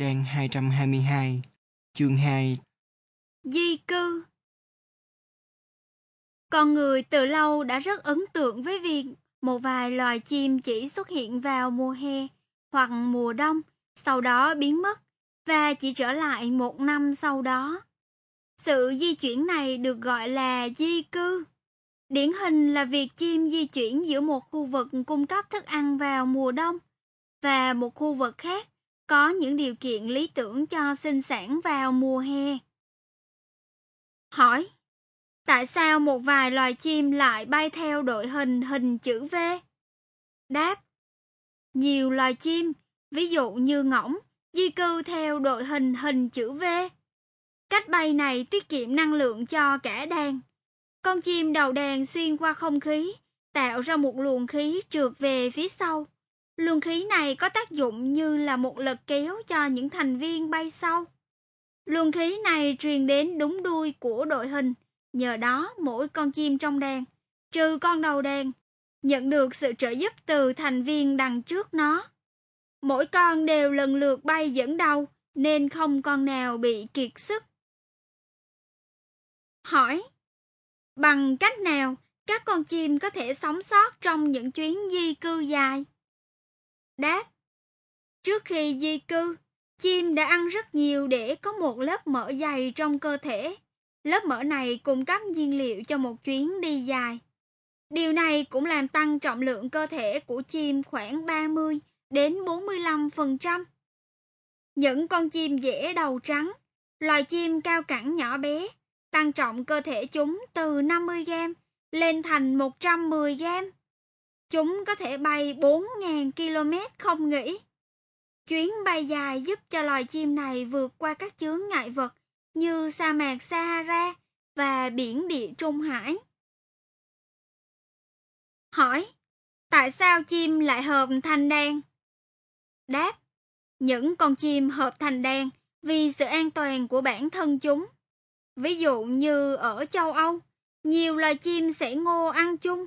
trang 222, chương 2. Di cư Con người từ lâu đã rất ấn tượng với việc một vài loài chim chỉ xuất hiện vào mùa hè hoặc mùa đông, sau đó biến mất và chỉ trở lại một năm sau đó. Sự di chuyển này được gọi là di cư. Điển hình là việc chim di chuyển giữa một khu vực cung cấp thức ăn vào mùa đông và một khu vực khác có những điều kiện lý tưởng cho sinh sản vào mùa hè. Hỏi, tại sao một vài loài chim lại bay theo đội hình hình chữ V? Đáp, nhiều loài chim, ví dụ như ngỗng, di cư theo đội hình hình chữ V. Cách bay này tiết kiệm năng lượng cho cả đàn. Con chim đầu đàn xuyên qua không khí, tạo ra một luồng khí trượt về phía sau. Luồng khí này có tác dụng như là một lực kéo cho những thành viên bay sau. Luồng khí này truyền đến đúng đuôi của đội hình, nhờ đó mỗi con chim trong đàn, trừ con đầu đàn, nhận được sự trợ giúp từ thành viên đằng trước nó. Mỗi con đều lần lượt bay dẫn đầu, nên không con nào bị kiệt sức. Hỏi, bằng cách nào các con chim có thể sống sót trong những chuyến di cư dài? Đáp, trước khi di cư, chim đã ăn rất nhiều để có một lớp mỡ dày trong cơ thể. Lớp mỡ này cung cấp nhiên liệu cho một chuyến đi dài. Điều này cũng làm tăng trọng lượng cơ thể của chim khoảng 30 đến 45%. Những con chim dễ đầu trắng, loài chim cao cẳng nhỏ bé, tăng trọng cơ thể chúng từ 50 gram lên thành 110 gram. Chúng có thể bay 4.000 km không nghỉ. Chuyến bay dài giúp cho loài chim này vượt qua các chướng ngại vật như sa mạc Sahara và biển địa Trung Hải. Hỏi, tại sao chim lại hợp thành đàn? Đáp, những con chim hợp thành đàn vì sự an toàn của bản thân chúng. Ví dụ như ở châu Âu, nhiều loài chim sẽ ngô ăn chung.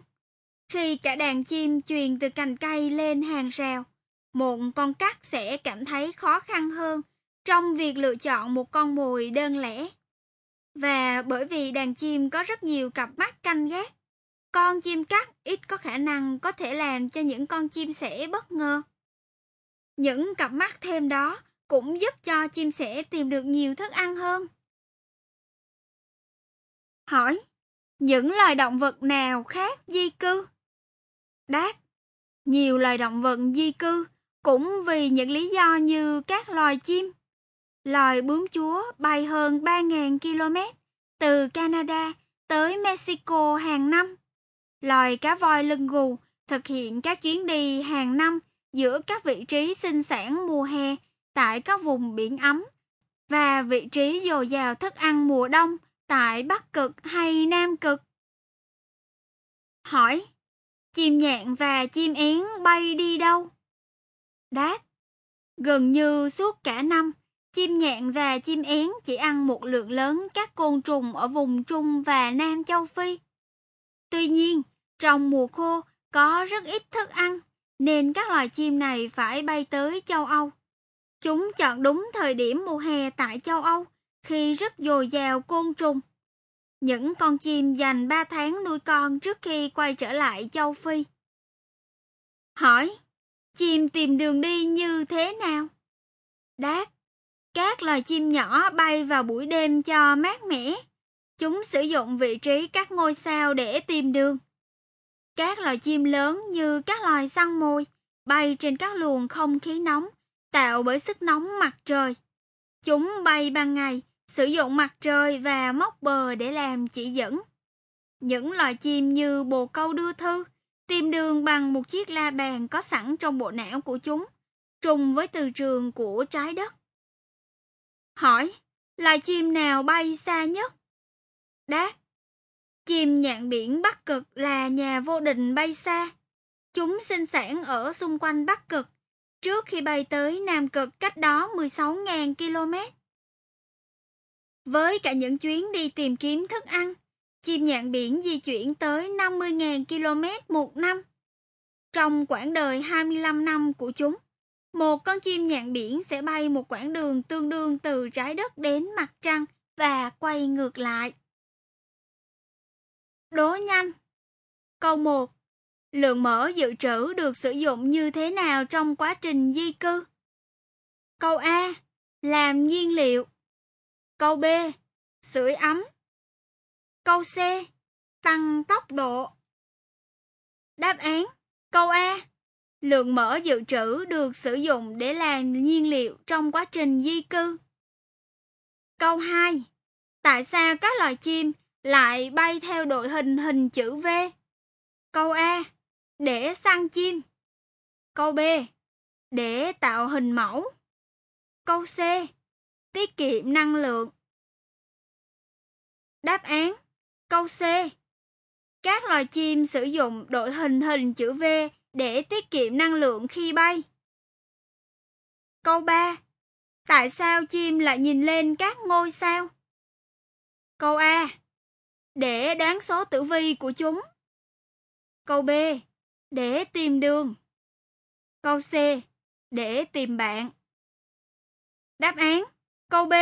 Khi cả đàn chim truyền từ cành cây lên hàng rào, một con cắt sẽ cảm thấy khó khăn hơn trong việc lựa chọn một con mồi đơn lẻ. Và bởi vì đàn chim có rất nhiều cặp mắt canh gác, con chim cắt ít có khả năng có thể làm cho những con chim sẻ bất ngờ. Những cặp mắt thêm đó cũng giúp cho chim sẻ tìm được nhiều thức ăn hơn. Hỏi, những loài động vật nào khác di cư? Đáp, nhiều loài động vật di cư cũng vì những lý do như các loài chim. Loài bướm chúa bay hơn 3.000 km từ Canada tới Mexico hàng năm. Loài cá voi lưng gù thực hiện các chuyến đi hàng năm giữa các vị trí sinh sản mùa hè tại các vùng biển ấm và vị trí dồi dào thức ăn mùa đông tại Bắc Cực hay Nam Cực. Hỏi, chim nhạn và chim én bay đi đâu? Đáp, gần như suốt cả năm, chim nhạn và chim én chỉ ăn một lượng lớn các côn trùng ở vùng Trung và Nam châu Phi. Tuy nhiên, trong mùa khô có rất ít thức ăn, nên các loài chim này phải bay tới châu Âu. Chúng chọn đúng thời điểm mùa hè tại châu Âu, khi rất dồi dào côn trùng. Những con chim dành 3 tháng nuôi con trước khi quay trở lại châu Phi. Hỏi, chim tìm đường đi như thế nào? Đáp, các loài chim nhỏ bay vào buổi đêm cho mát mẻ. Chúng sử dụng vị trí các ngôi sao để tìm đường. Các loài chim lớn như các loài săn mồi bay trên các luồng không khí nóng tạo bởi sức nóng mặt trời. Chúng bay ban ngày, sử dụng mặt trời và móc bờ để làm chỉ dẫn. Những loài chim như bồ câu đưa thư tìm đường bằng một chiếc la bàn có sẵn trong bộ não của chúng, trùng với từ trường của trái đất. Hỏi, loài chim nào bay xa nhất? Đáp, chim nhạn biển Bắc Cực là nhà vô định bay xa. Chúng sinh sản ở xung quanh Bắc Cực, trước khi bay tới Nam Cực cách đó 16.000 km. Với cả những chuyến đi tìm kiếm thức ăn, chim nhạn biển di chuyển tới 50.000 km một năm. Trong quãng đời 25 năm của chúng, một con chim nhạn biển sẽ bay một quãng đường tương đương từ trái đất đến mặt trăng và quay ngược lại. Đố nhanh. Câu 1. Lượng mỡ dự trữ được sử dụng như thế nào trong quá trình di cư? Câu A. Làm nhiên liệu. Câu B. Sưởi ấm. Câu C. Tăng tốc độ. Đáp án. Câu A. Lượng mỡ dự trữ được sử dụng để làm nhiên liệu trong quá trình di cư. Câu 2. Tại sao các loài chim lại bay theo đội hình hình chữ V? Câu A. Để săn chim. Câu B. Để tạo hình mẫu. Câu C. Tiết kiệm năng lượng. Đáp án. Câu C. Các loài chim sử dụng đội hình hình chữ V để tiết kiệm năng lượng khi bay. Câu 3. Tại sao chim lại nhìn lên các ngôi sao? Câu A. Để đoán số tử vi của chúng. Câu B. Để tìm đường. Câu C. Để tìm bạn. Đáp án. Câu B.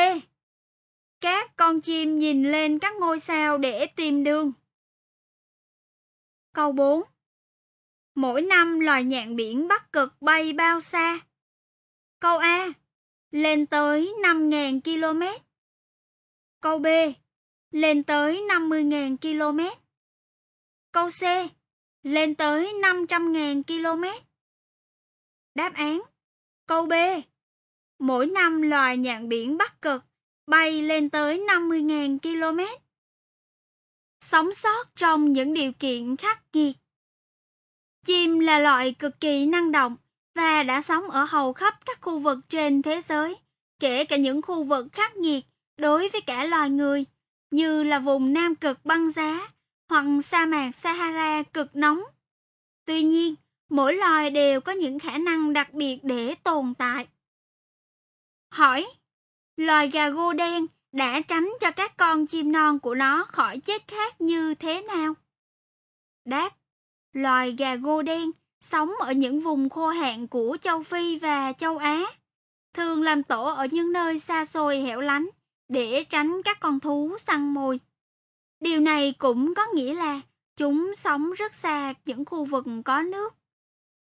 Các con chim nhìn lên các ngôi sao để tìm đường. Câu 4. Mỗi năm loài nhạn biển Bắc Cực bay bao xa? Câu A. Lên tới 5.000 km. Câu B. Lên tới 50.000 km. Câu C. Lên tới 500.000 km. Đáp án. Câu B. Mỗi năm loài nhạn biển Bắc Cực bay lên tới 50.000 km. Sống sót trong những điều kiện khắc nghiệt. Chim là loại cực kỳ năng động và đã sống ở hầu khắp các khu vực trên thế giới, kể cả những khu vực khắc nghiệt đối với cả loài người, như là vùng Nam Cực băng giá hoặc sa mạc Sahara cực nóng. Tuy nhiên, mỗi loài đều có những khả năng đặc biệt để tồn tại. Hỏi, loài gà gô đen đã tránh cho các con chim non của nó khỏi chết khát như thế nào? Đáp, loài gà gô đen sống ở những vùng khô hạn của châu Phi và châu Á, thường làm tổ ở những nơi xa xôi hẻo lánh để tránh các con thú săn mồi. Điều này cũng có nghĩa là chúng sống rất xa những khu vực có nước.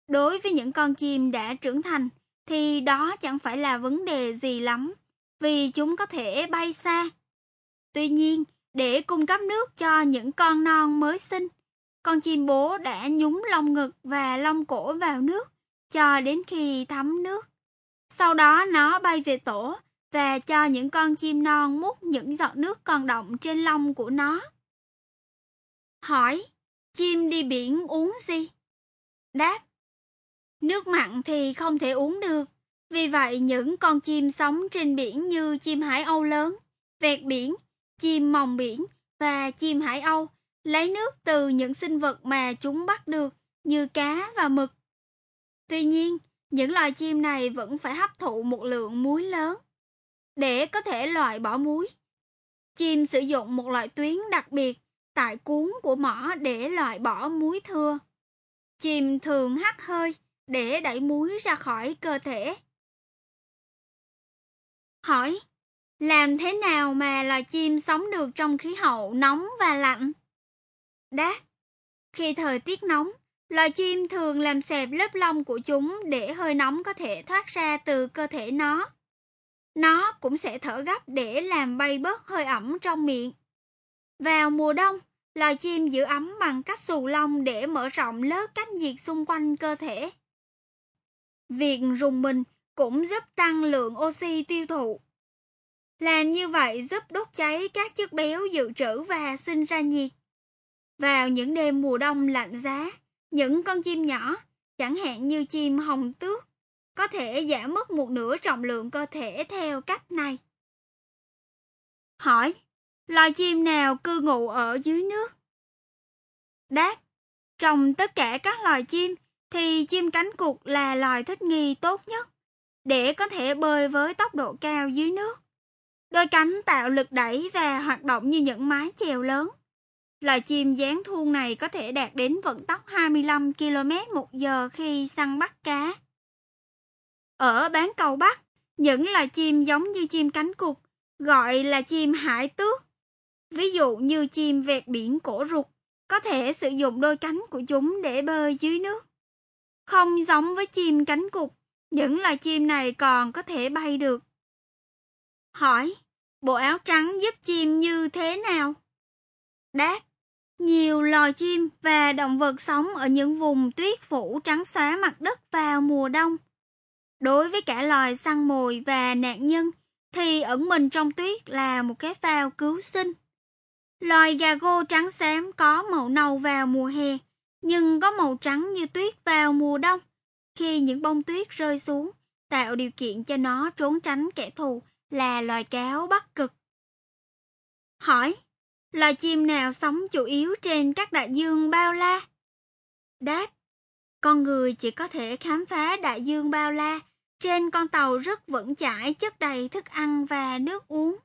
Đối với những con chim đã trưởng thành thì đó chẳng phải là vấn đề gì lắm, vì chúng có thể bay xa. Tuy nhiên, để cung cấp nước cho những con non mới sinh, con chim bố đã nhúng lông ngực và lông cổ vào nước cho đến khi thấm nước. Sau đó nó bay về tổ và cho những con chim non mút những giọt nước còn động trên lông của nó. Hỏi, chim đi biển uống gì? Đáp, nước mặn thì không thể uống được. Vì vậy những con chim sống trên biển như chim hải âu lớn, vẹt biển, chim mòng biển và chim hải âu lấy nước từ những sinh vật mà chúng bắt được như cá và mực. Tuy nhiên, những loài chim này vẫn phải hấp thụ một lượng muối lớn để có thể loại bỏ muối. Chim sử dụng một loại tuyến đặc biệt tại cuốn của mỏ để loại bỏ muối thưa. Chim thường hắt hơi để đẩy muối ra khỏi cơ thể. Hỏi, làm thế nào mà loài chim sống được trong khí hậu nóng và lạnh? Đáp, khi thời tiết nóng, loài chim thường làm xẹp lớp lông của chúng để hơi nóng có thể thoát ra từ cơ thể nó. Nó cũng sẽ thở gấp để làm bay bớt hơi ẩm trong miệng. Vào mùa đông, loài chim giữ ấm bằng cách xù lông để mở rộng lớp cách nhiệt xung quanh cơ thể. Việc rùng mình cũng giúp tăng lượng oxy tiêu thụ. Làm như vậy giúp đốt cháy các chất béo dự trữ và sinh ra nhiệt. Vào những đêm mùa đông lạnh giá, những con chim nhỏ, chẳng hạn như chim hồng tước, có thể giảm mất một nửa trọng lượng cơ thể theo cách này. Hỏi, loài chim nào cư ngụ ở dưới nước? Đáp, trong tất cả các loài chim thì chim cánh cụt là loài thích nghi tốt nhất để có thể bơi với tốc độ cao dưới nước. Đôi cánh tạo lực đẩy và hoạt động như những mái chèo lớn. Loài chim dáng thuôn này có thể đạt đến vận tốc 25 km một giờ khi săn bắt cá. Ở bán cầu Bắc, những loài chim giống như chim cánh cụt, gọi là chim hải tước. Ví dụ như chim vẹt biển cổ rụt, có thể sử dụng đôi cánh của chúng để bơi dưới nước. Không giống với chim cánh cụt, những loài chim này còn có thể bay được. Hỏi, bộ áo trắng giúp chim như thế nào? Đáp, nhiều loài chim và động vật sống ở những vùng tuyết phủ trắng xóa mặt đất vào mùa đông. Đối với cả loài săn mồi và nạn nhân, thì ẩn mình trong tuyết là một cái phao cứu sinh. Loài gà gô trắng xám có màu nâu vào mùa hè, nhưng có màu trắng như tuyết vào mùa đông. Khi những bông tuyết rơi xuống, tạo điều kiện cho nó trốn tránh kẻ thù là loài cáo bắc cực. Hỏi, loài chim nào sống chủ yếu trên các đại dương bao la? Đáp, con người chỉ có thể khám phá đại dương bao la trên con tàu rất vững chãi chất đầy thức ăn và nước uống.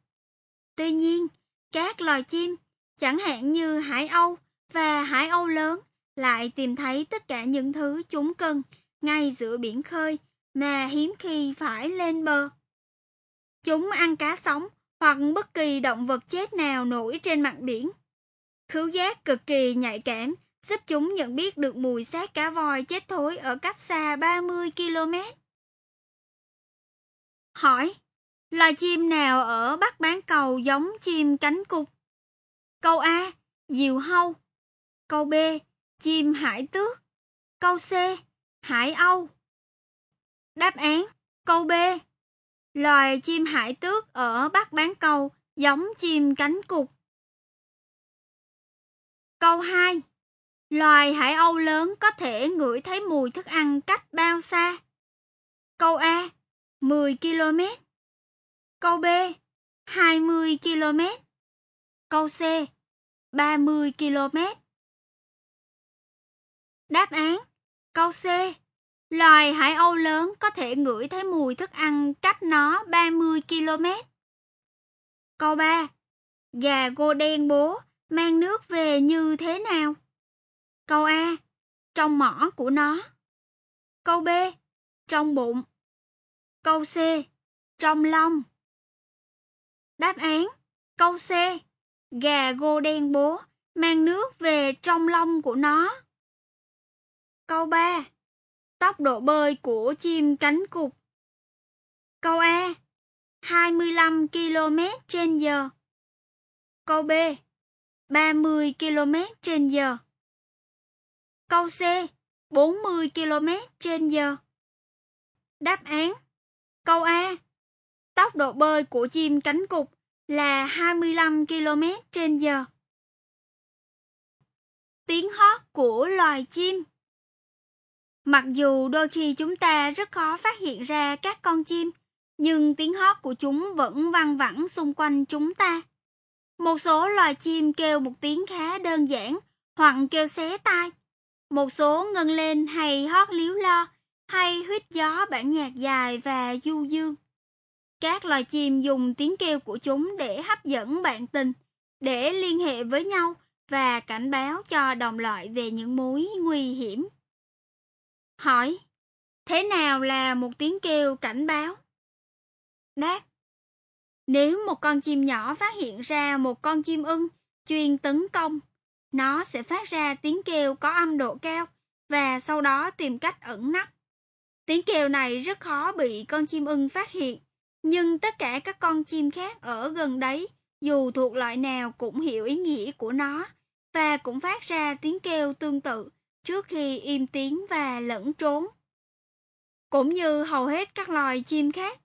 Tuy nhiên, các loài chim, chẳng hạn như hải âu và hải âu lớn, lại tìm thấy tất cả những thứ chúng cần ngay giữa biển khơi mà hiếm khi phải lên bờ. Chúng ăn cá sống hoặc bất kỳ động vật chết nào nổi trên mặt biển. Khứu giác cực kỳ nhạy cảm, giúp chúng nhận biết được mùi xác cá voi chết thối ở cách xa 30 km. Hỏi, loài chim nào ở Bắc Bán Cầu giống chim cánh cụt? Câu A, diều hâu. Câu B, chim hải tước. Câu C, hải âu. Đáp án, câu B. Loài chim hải tước ở Bắc Bán Cầu giống chim cánh cụt. Câu 2. Loài hải âu lớn có thể ngửi thấy mùi thức ăn cách bao xa? Câu A. 10 km. Câu B 20 km. Câu C 30 km. Đáp án, Câu C Loài hải âu lớn có thể ngửi thấy mùi thức ăn cách nó 30 km. Câu 3 Gà gô đen bố mang nước về như thế nào? Câu A Trong mỏ của nó. Câu B Trong bụng. Câu C. Trong lông. Đáp án. Câu C. Gà gô đen bố mang nước về trong lông của nó. Câu 3. Tốc độ bơi của chim cánh cụt. Câu A. 25 km trên giờ. Câu B. 30 km trên giờ. Câu C. 40 km trên giờ. Đáp án Câu A. Tốc độ bơi của chim cánh cụt là 25 km trên giờ. Tiếng hót của loài chim Mặc dù đôi khi chúng ta rất khó phát hiện ra các con chim, nhưng tiếng hót của chúng vẫn vang vẳng xung quanh chúng ta. Một số loài chim kêu một tiếng khá đơn giản hoặc kêu xé tai. Một số ngân lên hay hót líu lo hay huýt gió bản nhạc dài và du dương. Các loài chim dùng tiếng kêu của chúng để hấp dẫn bạn tình, để liên hệ với nhau và cảnh báo cho đồng loại về những mối nguy hiểm. Hỏi, thế nào là một tiếng kêu cảnh báo? Đáp, nếu một con chim nhỏ phát hiện ra một con chim ưng chuyên tấn công, nó sẽ phát ra tiếng kêu có âm độ cao và sau đó tìm cách ẩn nấp. Tiếng kêu này rất khó bị con chim ưng phát hiện, nhưng tất cả các con chim khác ở gần đấy, dù thuộc loại nào cũng hiểu ý nghĩa của nó và cũng phát ra tiếng kêu tương tự trước khi im tiếng và lẫn trốn. Cũng như hầu hết các loài chim khác,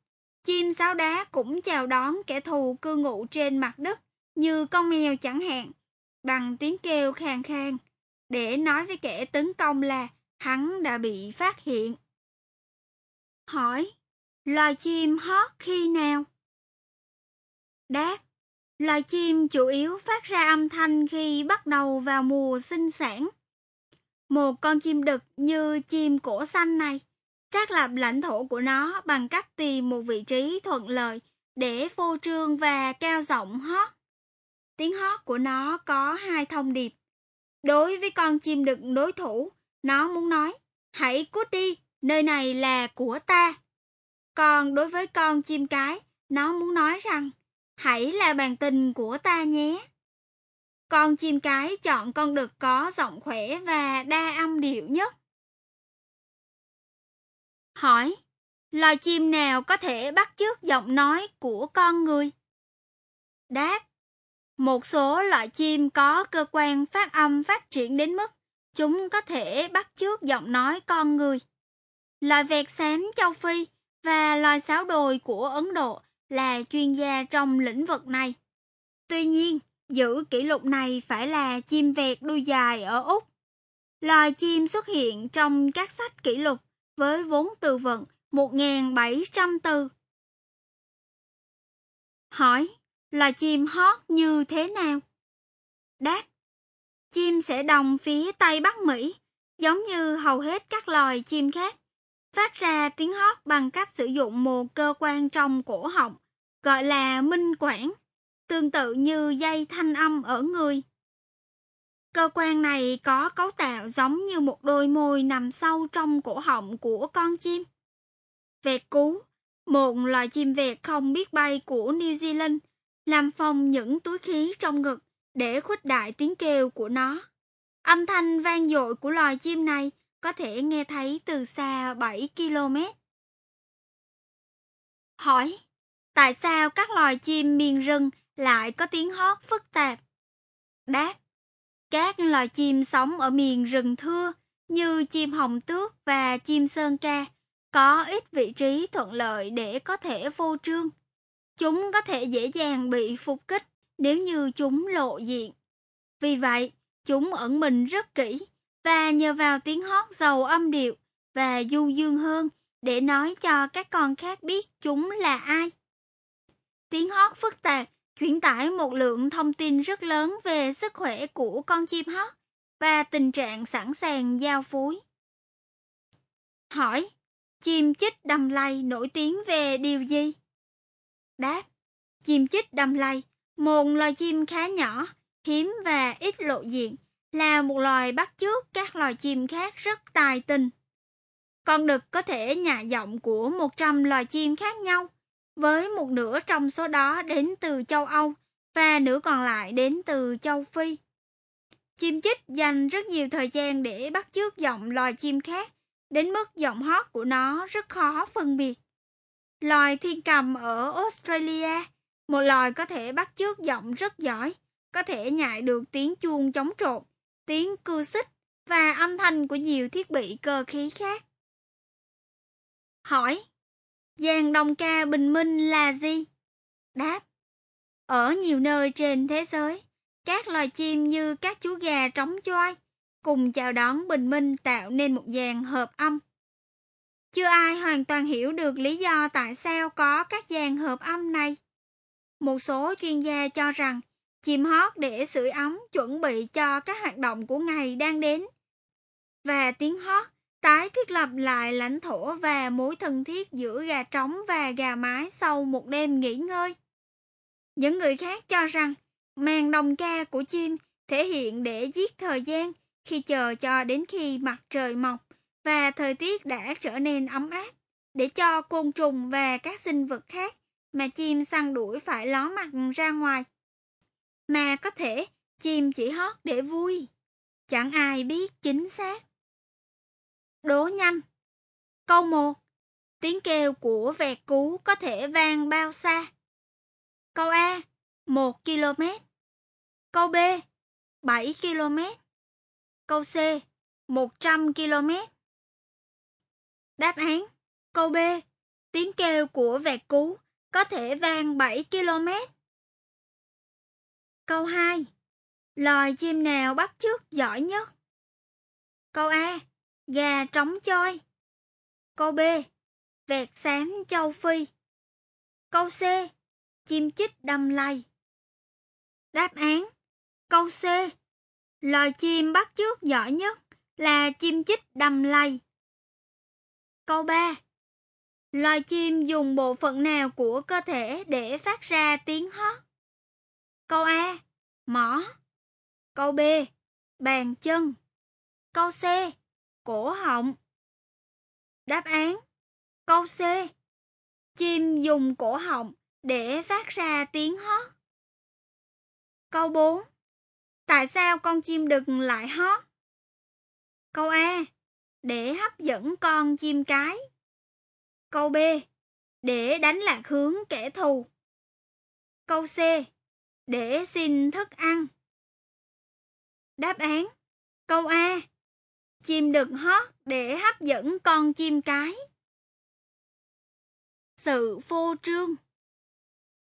chim sáo đá cũng chào đón kẻ thù cư ngụ trên mặt đất như con mèo chẳng hạn, bằng tiếng kêu khàn khàn, để nói với kẻ tấn công là hắn đã bị phát hiện. Hỏi, loài chim hót khi nào? Đáp, loài chim chủ yếu phát ra âm thanh khi bắt đầu vào mùa sinh sản. Một con chim đực như chim cổ xanh này, xác lập lãnh thổ của nó bằng cách tìm một vị trí thuận lợi để phô trương và cao giọng hót. Tiếng hót của nó có hai thông điệp. Đối với con chim đực đối thủ, nó muốn nói, hãy cút đi, nơi này là của ta. Còn đối với con chim cái, nó muốn nói rằng, hãy là bàn tình của ta nhé. Con chim cái chọn con đực có giọng khỏe và đa âm điệu nhất. Hỏi, loài chim nào có thể bắt chước giọng nói của con người? Đáp, một số loại chim có cơ quan phát âm phát triển đến mức chúng có thể bắt chước giọng nói con người. Loài vẹt xám châu Phi và loài sáo đồi của Ấn Độ là chuyên gia trong lĩnh vực này. Tuy nhiên, giữ kỷ lục này phải là chim vẹt đuôi dài ở Úc. Loài chim xuất hiện trong các sách kỷ lục với vốn từ vựng 1.700 từ. Hỏi, loài chim hót như thế nào? Đáp, chim sẽ đồng phía Tây Bắc Mỹ, giống như hầu hết các loài chim khác, phát ra tiếng hót bằng cách sử dụng một cơ quan trong cổ họng, gọi là minh quản, tương tự như dây thanh âm ở người. Cơ quan này có cấu tạo giống như một đôi môi nằm sâu trong cổ họng của con chim. Vẹt cú, một loài chim vẹt không biết bay của New Zealand, làm phồng những túi khí trong ngực để khuếch đại tiếng kêu của nó. Âm thanh vang dội của loài chim này có thể nghe thấy từ xa 7 km. Hỏi, tại sao các loài chim miền rừng lại có tiếng hót phức tạp? Đáp, các loài chim sống ở miền rừng thưa như chim hồng tước và chim sơn ca có ít vị trí thuận lợi để có thể vô trương. Chúng có thể dễ dàng bị phục kích nếu như chúng lộ diện. Vì vậy, chúng ẩn mình rất kỹ và nhờ vào tiếng hót giàu âm điệu và du dương hơn để nói cho các con khác biết chúng là ai. Tiếng hót phức tạp chuyển tải một lượng thông tin rất lớn về sức khỏe của con chim hót và tình trạng sẵn sàng giao phối. Hỏi, chim chích đầm lầy nổi tiếng về điều gì? Đáp, chim chích đầm lầy, một loài chim khá nhỏ, hiếm và ít lộ diện, là một loài bắt chước các loài chim khác rất tài tình. Con đực có thể nhả giọng của 100 loài chim khác nhau, với một nửa trong số đó đến từ châu Âu và nửa còn lại đến từ châu Phi. Chim chích dành rất nhiều thời gian để bắt chước giọng loài chim khác, đến mức giọng hót của nó rất khó phân biệt. Loài thiên cầm ở Australia, một loài có thể bắt chước giọng rất giỏi, có thể nhại được tiếng chuông chống trộn, tiếng cưa xích và âm thanh của nhiều thiết bị cơ khí khác. Hỏi, Giàn đồng ca bình minh là gì? Đáp, ở nhiều nơi trên thế giới, các loài chim như các chú gà trống choai cùng chào đón bình minh tạo nên một dàn hợp âm. Chưa ai hoàn toàn hiểu được lý do tại sao có các dàn hợp âm này. Một số chuyên gia cho rằng chim hót để sưởi ấm chuẩn bị cho các hoạt động của ngày đang đến. Và tiếng hót tái thiết lập lại lãnh thổ và mối thân thiết giữa gà trống và gà mái sau một đêm nghỉ ngơi. Những người khác cho rằng, màn đồng ca của chim thể hiện để giết thời gian khi chờ cho đến khi mặt trời mọc và thời tiết đã trở nên ấm áp để cho côn trùng và các sinh vật khác mà chim săn đuổi phải ló mặt ra ngoài. Mà có thể, chim chỉ hót để vui. Chẳng ai biết chính xác. Đố nhanh. Câu 1. Tiếng kêu của vẹt cú có thể vang bao xa? Câu A. 1 km. Câu B. 7 km. Câu C. 100 km. Đáp án. Câu B. Tiếng kêu của vẹt cú có thể vang 7 km. Câu 2. Loài chim nào bắt chước giỏi nhất? Câu A. Gà trống choi. Câu B. Vẹt xám châu Phi. Câu C. Chim chích đầm lầy. Đáp án. Câu C. Loài chim bắt chước giỏi nhất là chim chích đầm lầy. Câu 3. Loài chim dùng bộ phận nào của cơ thể để phát ra tiếng hót? Câu A. Mỏ. Câu B. Bàn chân. Câu C. Cổ họng. Đáp án. Câu C. Chim dùng cổ họng để phát ra tiếng hót. Câu 4. Tại sao con chim đực lại hót? Câu A. Để hấp dẫn con chim cái. Câu B. Để đánh lạc hướng kẻ thù. Câu C. Để xin thức ăn. Đáp án. Câu A. Chim đực hót để hấp dẫn con chim cái. Sự phô trương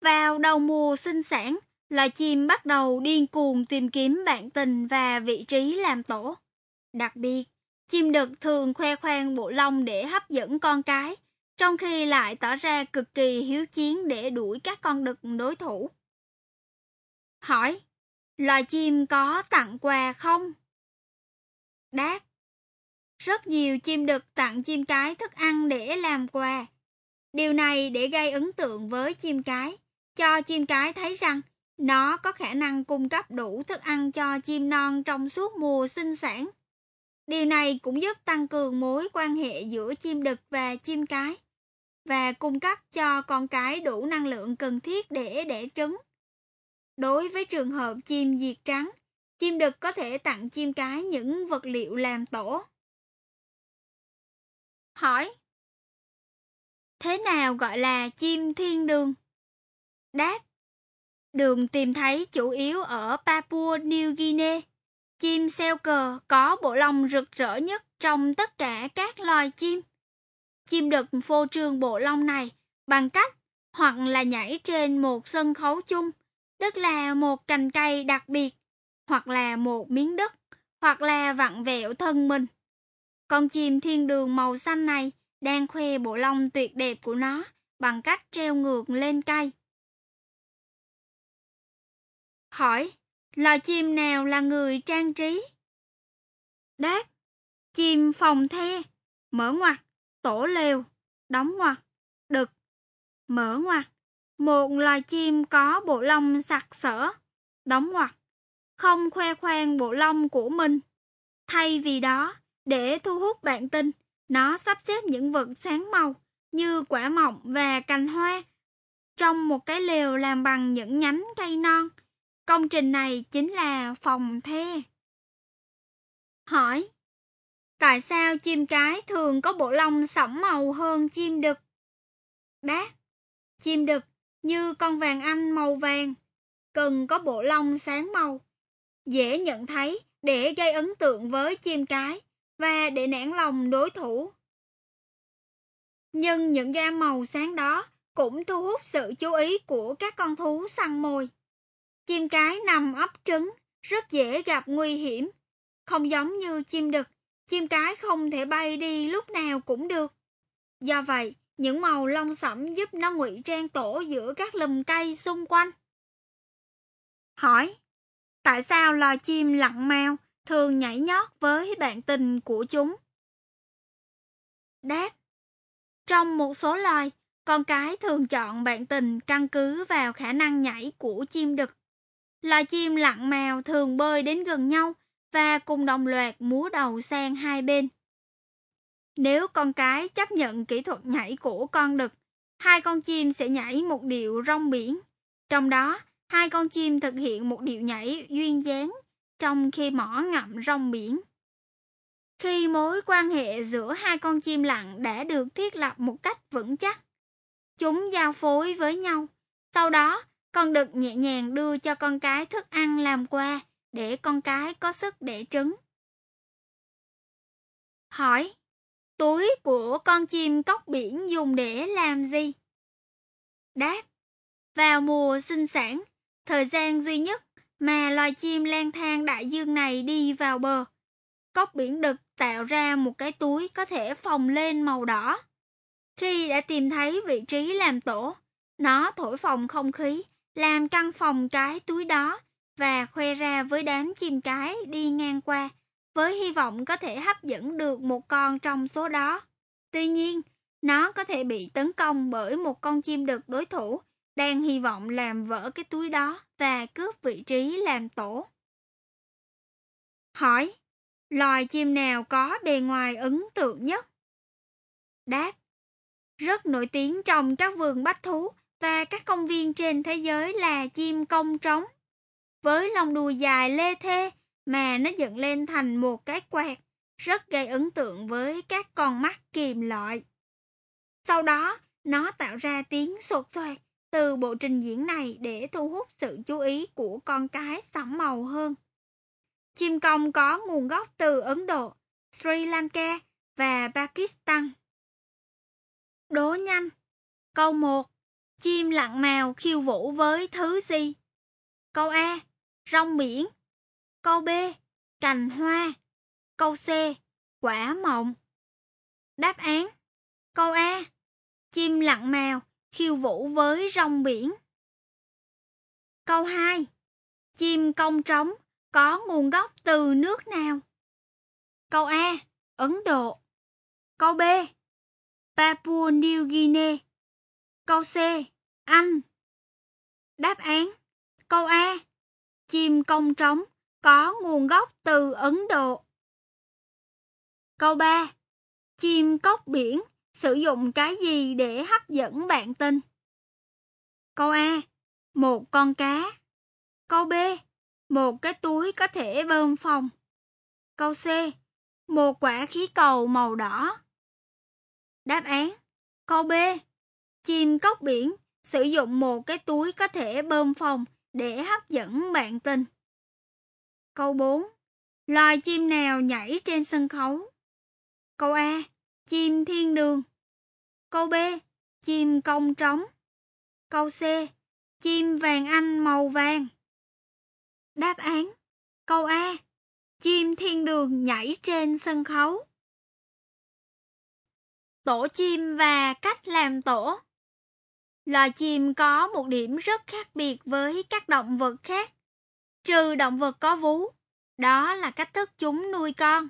Vào đầu mùa sinh sản, loài chim bắt đầu điên cuồng tìm kiếm bạn tình và vị trí làm tổ. Đặc biệt, chim đực thường khoe khoang bộ lông để hấp dẫn con cái, trong khi lại tỏ ra cực kỳ hiếu chiến để đuổi các con đực đối thủ. Hỏi, loài chim có tặng quà không? Đáp, rất nhiều chim đực tặng chim cái thức ăn để làm quà. Điều này để gây ấn tượng với chim cái, cho chim cái thấy rằng nó có khả năng cung cấp đủ thức ăn cho chim non trong suốt mùa sinh sản. Điều này cũng giúp tăng cường mối quan hệ giữa chim đực và chim cái và cung cấp cho con cái đủ năng lượng cần thiết để đẻ trứng. Đối với trường hợp chim diệt trắng, chim đực có thể tặng chim cái những vật liệu làm tổ. Hỏi Thế nào gọi là chim thiên đường? Đáp Đường tìm thấy chủ yếu ở Papua New Guinea. Chim seo cờ có bộ lông rực rỡ nhất trong tất cả các loài chim. Chim đực phô trương bộ lông này bằng cách hoặc là nhảy trên một sân khấu chung, tức là một cành cây đặc biệt, hoặc là một miếng đất, hoặc là vặn vẹo thân mình. Con chim thiên đường màu xanh này đang khoe bộ lông tuyệt đẹp của nó bằng cách treo ngược lên cây. Hỏi, loài chim nào là người trang trí? Đáp, chim phòng the, mở ngoặt, tổ lều, đóng ngoặt, đực, mở ngoặt. Một loài chim có bộ lông sặc sỡ, đóng ngoặt, không khoe khoang bộ lông của mình. Thay vì đó, để thu hút bạn tinh, nó sắp xếp những vật sáng màu như quả mọng và cành hoa trong một cái lều làm bằng những nhánh cây non. Công trình này chính là phòng the. Hỏi Tại sao chim cái thường có bộ lông sẫm màu hơn chim đực? Đáp Chim đực như con vàng anh màu vàng cần có bộ lông sáng màu, dễ nhận thấy để gây ấn tượng với chim cái và để nản lòng đối thủ. Nhưng những gam màu sáng đó cũng thu hút sự chú ý của các con thú săn mồi. Chim cái nằm ấp trứng, rất dễ gặp nguy hiểm. Không giống như chim đực, chim cái không thể bay đi lúc nào cũng được. Do vậy, những màu lông sẫm giúp nó ngụy trang tổ giữa các lùm cây xung quanh. Hỏi, tại sao loài chim lặng mèo? Thường nhảy nhót với bạn tình của chúng? Đáp, trong một số loài, con cái thường chọn bạn tình căn cứ vào khả năng nhảy của chim đực. Loài chim lặn mèo thường bơi đến gần nhau và cùng đồng loạt múa đầu sang hai bên. Nếu con cái chấp nhận kỹ thuật nhảy của con đực, hai con chim sẽ nhảy một điệu rong biển. Trong đó, hai con chim thực hiện một điệu nhảy duyên dáng trong khi mỏ ngậm rong biển. Khi mối quan hệ giữa hai con chim lặng đã được thiết lập một cách vững chắc, chúng giao phối với nhau. Sau đó, con đực nhẹ nhàng đưa cho con cái thức ăn làm quà để con cái có sức đẻ trứng. Hỏi, túi của con chim cóc biển dùng để làm gì? Đáp, vào mùa sinh sản, thời gian duy nhất mà loài chim lang thang đại dương này đi vào bờ. cốc biển đực tạo ra một cái túi có thể phồng lên màu đỏ. Khi đã tìm thấy vị trí làm tổ, nó thổi phồng không khí, làm căng phòng cái túi đó và khoe ra với đám chim cái đi ngang qua, với hy vọng có thể hấp dẫn được một con trong số đó. Tuy nhiên, nó có thể bị tấn công bởi một con chim đực đối thủ đang hy vọng làm vỡ cái túi đó và cướp vị trí làm tổ. Hỏi, loài chim nào có bề ngoài ấn tượng nhất? Đáp, rất nổi tiếng trong các vườn bách thú và các công viên trên thế giới là chim công trống. Với lông đuôi dài lê thê mà nó dựng lên thành một cái quạt, rất gây ấn tượng với các con mắt kìm loại. Sau đó, nó tạo ra tiếng sột soạt từ bộ trình diễn này để thu hút sự chú ý của con cái sẫm màu hơn. Chim công có nguồn gốc từ Ấn Độ, Sri Lanka và Pakistan. Đố nhanh. Câu 1. Chim lặn màu khiêu vũ với thứ gì? Câu A. Rong biển. Câu B. Cành hoa. Câu C. Quả mọng. Đáp án. Câu A. Chim lặn màu khiêu vũ với rong biển. Câu 2. Chim công trống có nguồn gốc từ nước nào? Câu A. Ấn Độ. Câu B. Papua New Guinea. Câu C. Anh. Đáp án. Câu A. Chim công trống có nguồn gốc từ Ấn Độ. Câu 3. Chim cốc biển sử dụng cái gì để hấp dẫn bạn tình? Câu A. Một con cá. Câu B. Một cái túi có thể bơm phòng. Câu C. Một quả khí cầu màu đỏ. Đáp án. Câu B. Chim cốc biển sử dụng một cái túi có thể bơm phòng để hấp dẫn bạn tình. Câu 4. Loài chim nào nhảy trên sân khấu? Câu A. Chim thiên đường. Câu B. Chim công trống. Câu C. Chim vàng anh màu vàng. Đáp án. Câu A. Chim thiên đường nhảy trên sân khấu. Tổ chim và cách làm tổ. Loài chim có một điểm rất khác biệt với các động vật khác, trừ động vật có vú, đó là cách thức chúng nuôi con.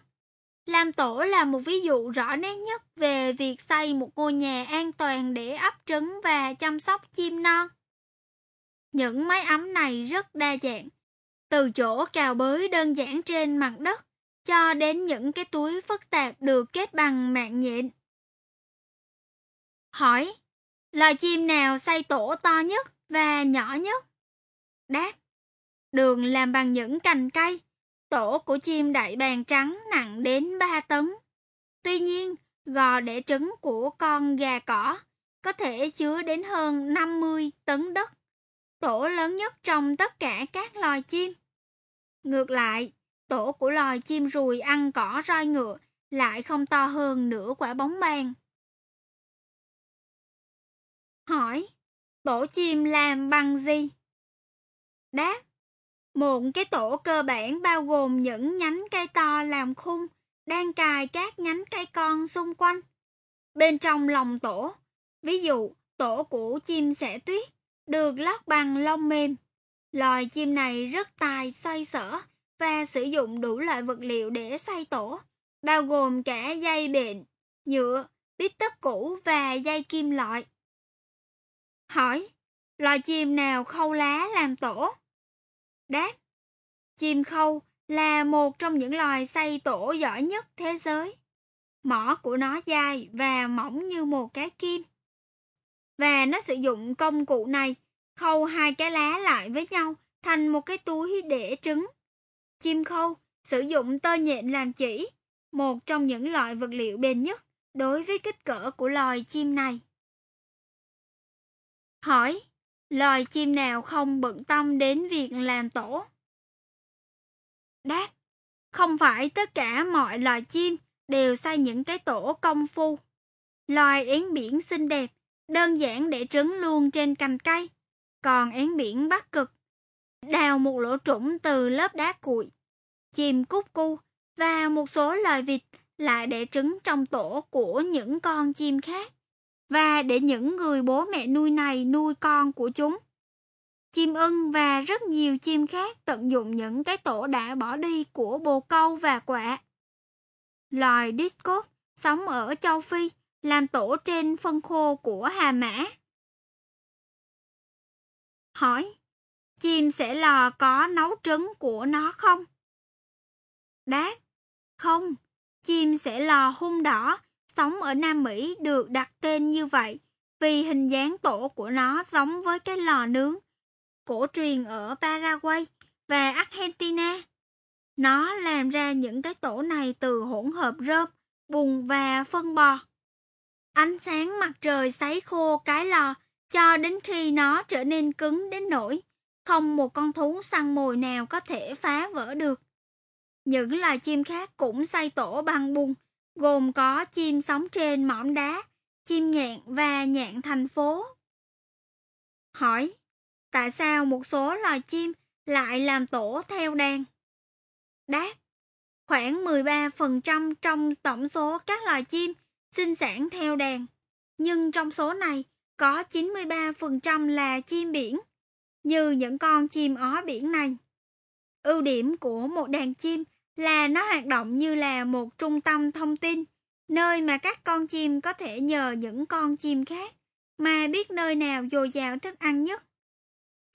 Làm tổ là một ví dụ rõ nét nhất về việc xây một ngôi nhà an toàn để ấp trứng và chăm sóc chim non. Những mái ấm này rất đa dạng, từ chỗ cào bới đơn giản trên mặt đất cho đến những cái túi phức tạp được kết bằng mạng nhện. Hỏi, loài chim nào xây tổ to nhất và nhỏ nhất? Đáp, đường làm bằng những cành cây, tổ của chim đại bàng trắng nặng đến 3 tấn. Tuy nhiên, gò đẻ trứng của con gà cỏ có thể chứa đến hơn 50 tấn đất, tổ lớn nhất trong tất cả các loài chim. Ngược lại, tổ của loài chim ruồi ăn cỏ roi ngựa lại không to hơn nửa quả bóng bàn. Hỏi, tổ chim làm bằng gì? Đáp, một cái tổ cơ bản bao gồm những nhánh cây to làm khung, đang cài các nhánh cây con xung quanh. Bên trong lòng tổ, ví dụ tổ của chim sẻ tuyết, được lót bằng lông mềm. Loài chim này rất tài xoay sở và sử dụng đủ loại vật liệu để xây tổ, bao gồm cả dây bện, nhựa, bít tất cũ và dây kim loại. Hỏi, loài chim nào khâu lá làm tổ? Đáp, chim khâu là một trong những loài xây tổ giỏi nhất thế giới. Mỏ của nó dài và mỏng như một cái kim. Và nó sử dụng công cụ này khâu hai cái lá lại với nhau thành một cái túi để trứng. Chim khâu sử dụng tơ nhện làm chỉ, một trong những loại vật liệu bền nhất đối với kích cỡ của loài chim này. Hỏi, loài chim nào không bận tâm đến việc làm tổ? Đáp, không phải tất cả mọi loài chim đều xây những cái tổ công phu. Loài én biển xinh đẹp, đơn giản để trứng luôn trên cành cây, còn én biển bắc cực, đào một lỗ trũng từ lớp đá cuội. Chim cúc cu và một số loài vịt lại để trứng trong tổ của những con chim khác và để những người bố mẹ nuôi này nuôi con của chúng. Chim ưng và rất nhiều chim khác tận dụng những cái tổ đã bỏ đi của bồ câu và quạ. Loài disco sống ở châu Phi làm tổ trên phân khô của hà mã. Hỏi, chim sẽ lò có nấu trứng của nó không? Đáp, không, chim sẽ lò hung đỏ sống ở Nam Mỹ được đặt tên như vậy vì hình dáng tổ của nó giống với cái lò nướng cổ truyền ở Paraguay và Argentina. Nó làm ra những cái tổ này từ hỗn hợp rơm, bùn và phân bò. Ánh sáng mặt trời sấy khô cái lò cho đến khi nó trở nên cứng đến nỗi không một con thú săn mồi nào có thể phá vỡ được. Những loài chim khác cũng xây tổ bằng bùn, gồm có chim sống trên mỏm đá, chim nhạn và nhạn thành phố. Hỏi, tại sao một số loài chim lại làm tổ theo đàn? Đáp, khoảng 13% trong tổng số các loài chim sinh sản theo đàn, nhưng trong số này có 93% là chim biển, như những con chim ó biển này. Ưu điểm của một đàn chim là nó hoạt động như là một trung tâm thông tin, nơi mà các con chim có thể nhờ những con chim khác mà biết nơi nào dồi dào thức ăn nhất.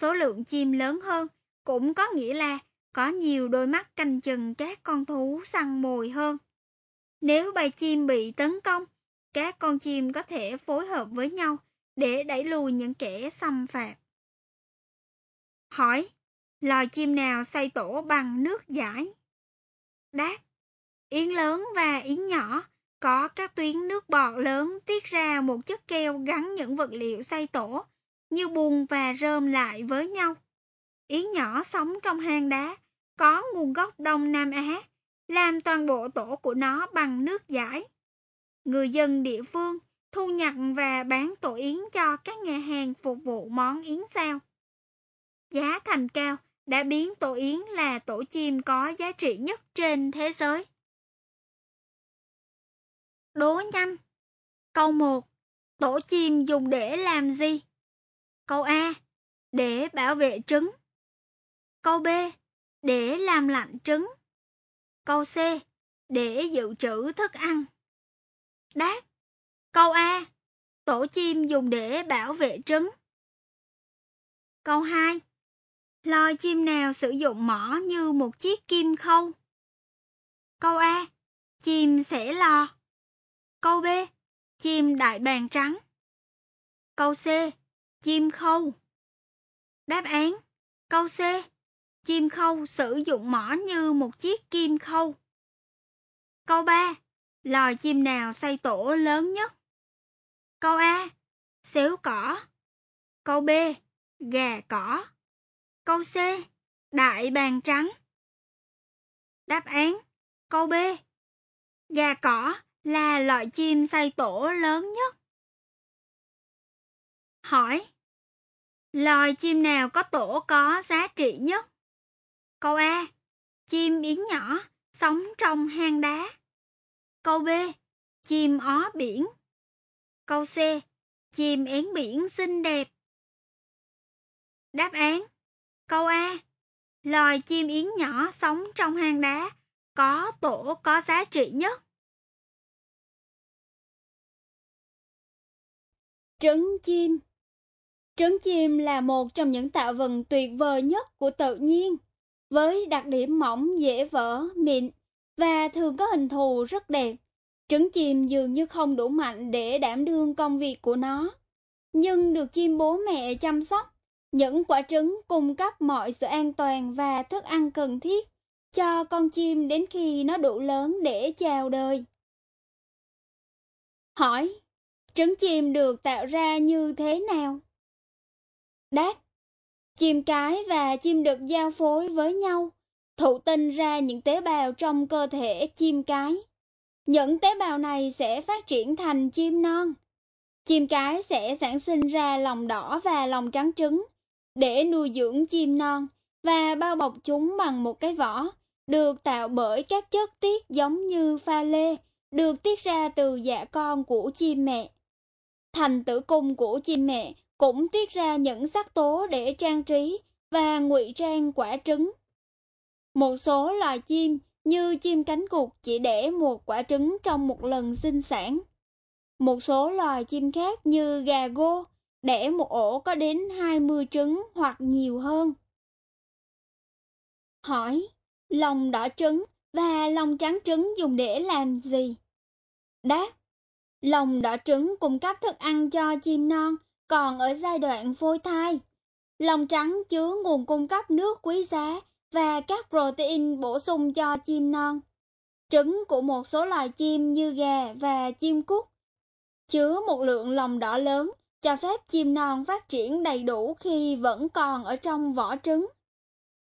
Số lượng chim lớn hơn cũng có nghĩa là có nhiều đôi mắt canh chừng các con thú săn mồi hơn. Nếu bầy chim bị tấn công, các con chim có thể phối hợp với nhau để đẩy lùi những kẻ xâm phạm. Hỏi, loài chim nào xây tổ bằng nước giải? Đát. yến lớn và yến nhỏ có các tuyến nước bọt lớn tiết ra một chất keo gắn những vật liệu xây tổ như bùn và rơm lại với nhau. Yến nhỏ sống trong hang đá, có nguồn gốc Đông Nam Á, làm toàn bộ tổ của nó bằng nước giải. Người dân địa phương thu nhặt và bán tổ yến cho các nhà hàng phục vụ món yến sao. Giá thành cao đã biến tổ yến là tổ chim có giá trị nhất trên thế giới. Đố nhanh. Câu 1. Tổ chim dùng để làm gì? Câu A. Để bảo vệ trứng. Câu B. Để làm lạnh trứng. Câu C. Để dự trữ thức ăn. Đáp. Câu A. Tổ chim dùng để bảo vệ trứng. Câu 2. Loài chim nào sử dụng mỏ như một chiếc kim khâu? Câu A. Chim sẻ lò. Câu B. Chim đại bàng trắng. Câu C. Chim khâu. Đáp án. Câu C. Chim khâu sử dụng mỏ như một chiếc kim khâu. Câu 3. Loài chim nào xây tổ lớn nhất? Câu A. Xéo cỏ. Câu B. Gà cỏ. Câu C. Đại bàng trắng. Đáp án. Câu B. Gà cỏ là loại chim xây tổ lớn nhất. Hỏi. Loài chim nào có tổ có giá trị nhất? Câu A. Chim yến nhỏ, sống trong hang đá. Câu B. Chim ó biển. Câu C. Chim én biển xinh đẹp. Đáp án. Câu A. Loài chim yến nhỏ sống trong hang đá, có tổ có giá trị nhất. Trứng chim Trứng chim là một trong những tạo vật tuyệt vời nhất của tự nhiên, với đặc điểm mỏng dễ vỡ, mịn và thường có hình thù rất đẹp. Trứng chim dường như không đủ mạnh để đảm đương công việc của nó, nhưng được chim bố mẹ chăm sóc, những quả trứng cung cấp mọi sự an toàn và thức ăn cần thiết cho con chim đến khi nó đủ lớn để chào đời. Hỏi, trứng chim được tạo ra như thế nào? Đáp, chim cái và chim đực giao phối với nhau, thụ tinh ra những tế bào trong cơ thể chim cái. Những tế bào này sẽ phát triển thành chim non. Chim cái sẽ sản sinh ra lòng đỏ và lòng trắng trứng để nuôi dưỡng chim non và bao bọc chúng bằng một cái vỏ, được tạo bởi các chất tiết giống như pha lê, được tiết ra từ dạ con của chim mẹ. Thành tử cung của chim mẹ cũng tiết ra những sắc tố để trang trí và ngụy trang quả trứng. Một số loài chim như chim cánh cụt chỉ đẻ một quả trứng trong một lần sinh sản. Một số loài chim khác như gà gô để một ổ có đến 20 trứng hoặc nhiều hơn. Hỏi, lòng đỏ trứng và lòng trắng trứng dùng để làm gì? Đáp, lòng đỏ trứng cung cấp thức ăn cho chim non còn ở giai đoạn phôi thai. Lòng trắng chứa nguồn cung cấp nước quý giá và các protein bổ sung cho chim non. Trứng của một số loài chim như gà và chim cút chứa một lượng lòng đỏ lớn, cho phép chim non phát triển đầy đủ khi vẫn còn ở trong vỏ trứng.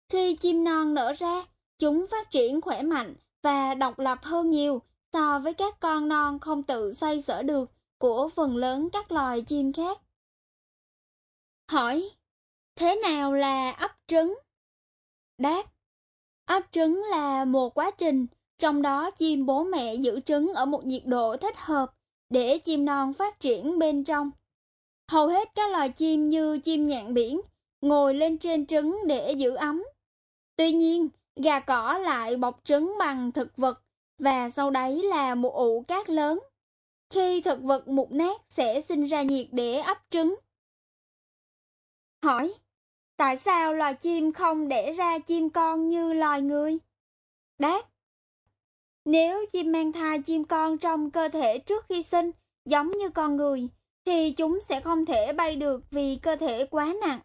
Khi chim non nở ra, chúng phát triển khỏe mạnh và độc lập hơn nhiều so với các con non không tự xoay sở được của phần lớn các loài chim khác. Hỏi, thế nào là ấp trứng? Đáp, ấp trứng là một quá trình, trong đó chim bố mẹ giữ trứng ở một nhiệt độ thích hợp để chim non phát triển bên trong. Hầu hết các loài chim như chim nhạn biển ngồi lên trên trứng để giữ ấm. Tuy nhiên, gà cỏ lại bọc trứng bằng thực vật và sau đấy là một ụ cát lớn. Khi thực vật mục nát sẽ sinh ra nhiệt để ấp trứng. Hỏi, tại sao loài chim không đẻ ra chim con như loài người? Đáp, nếu chim mang thai chim con trong cơ thể trước khi sinh, giống như con người, thì chúng sẽ không thể bay được vì cơ thể quá nặng.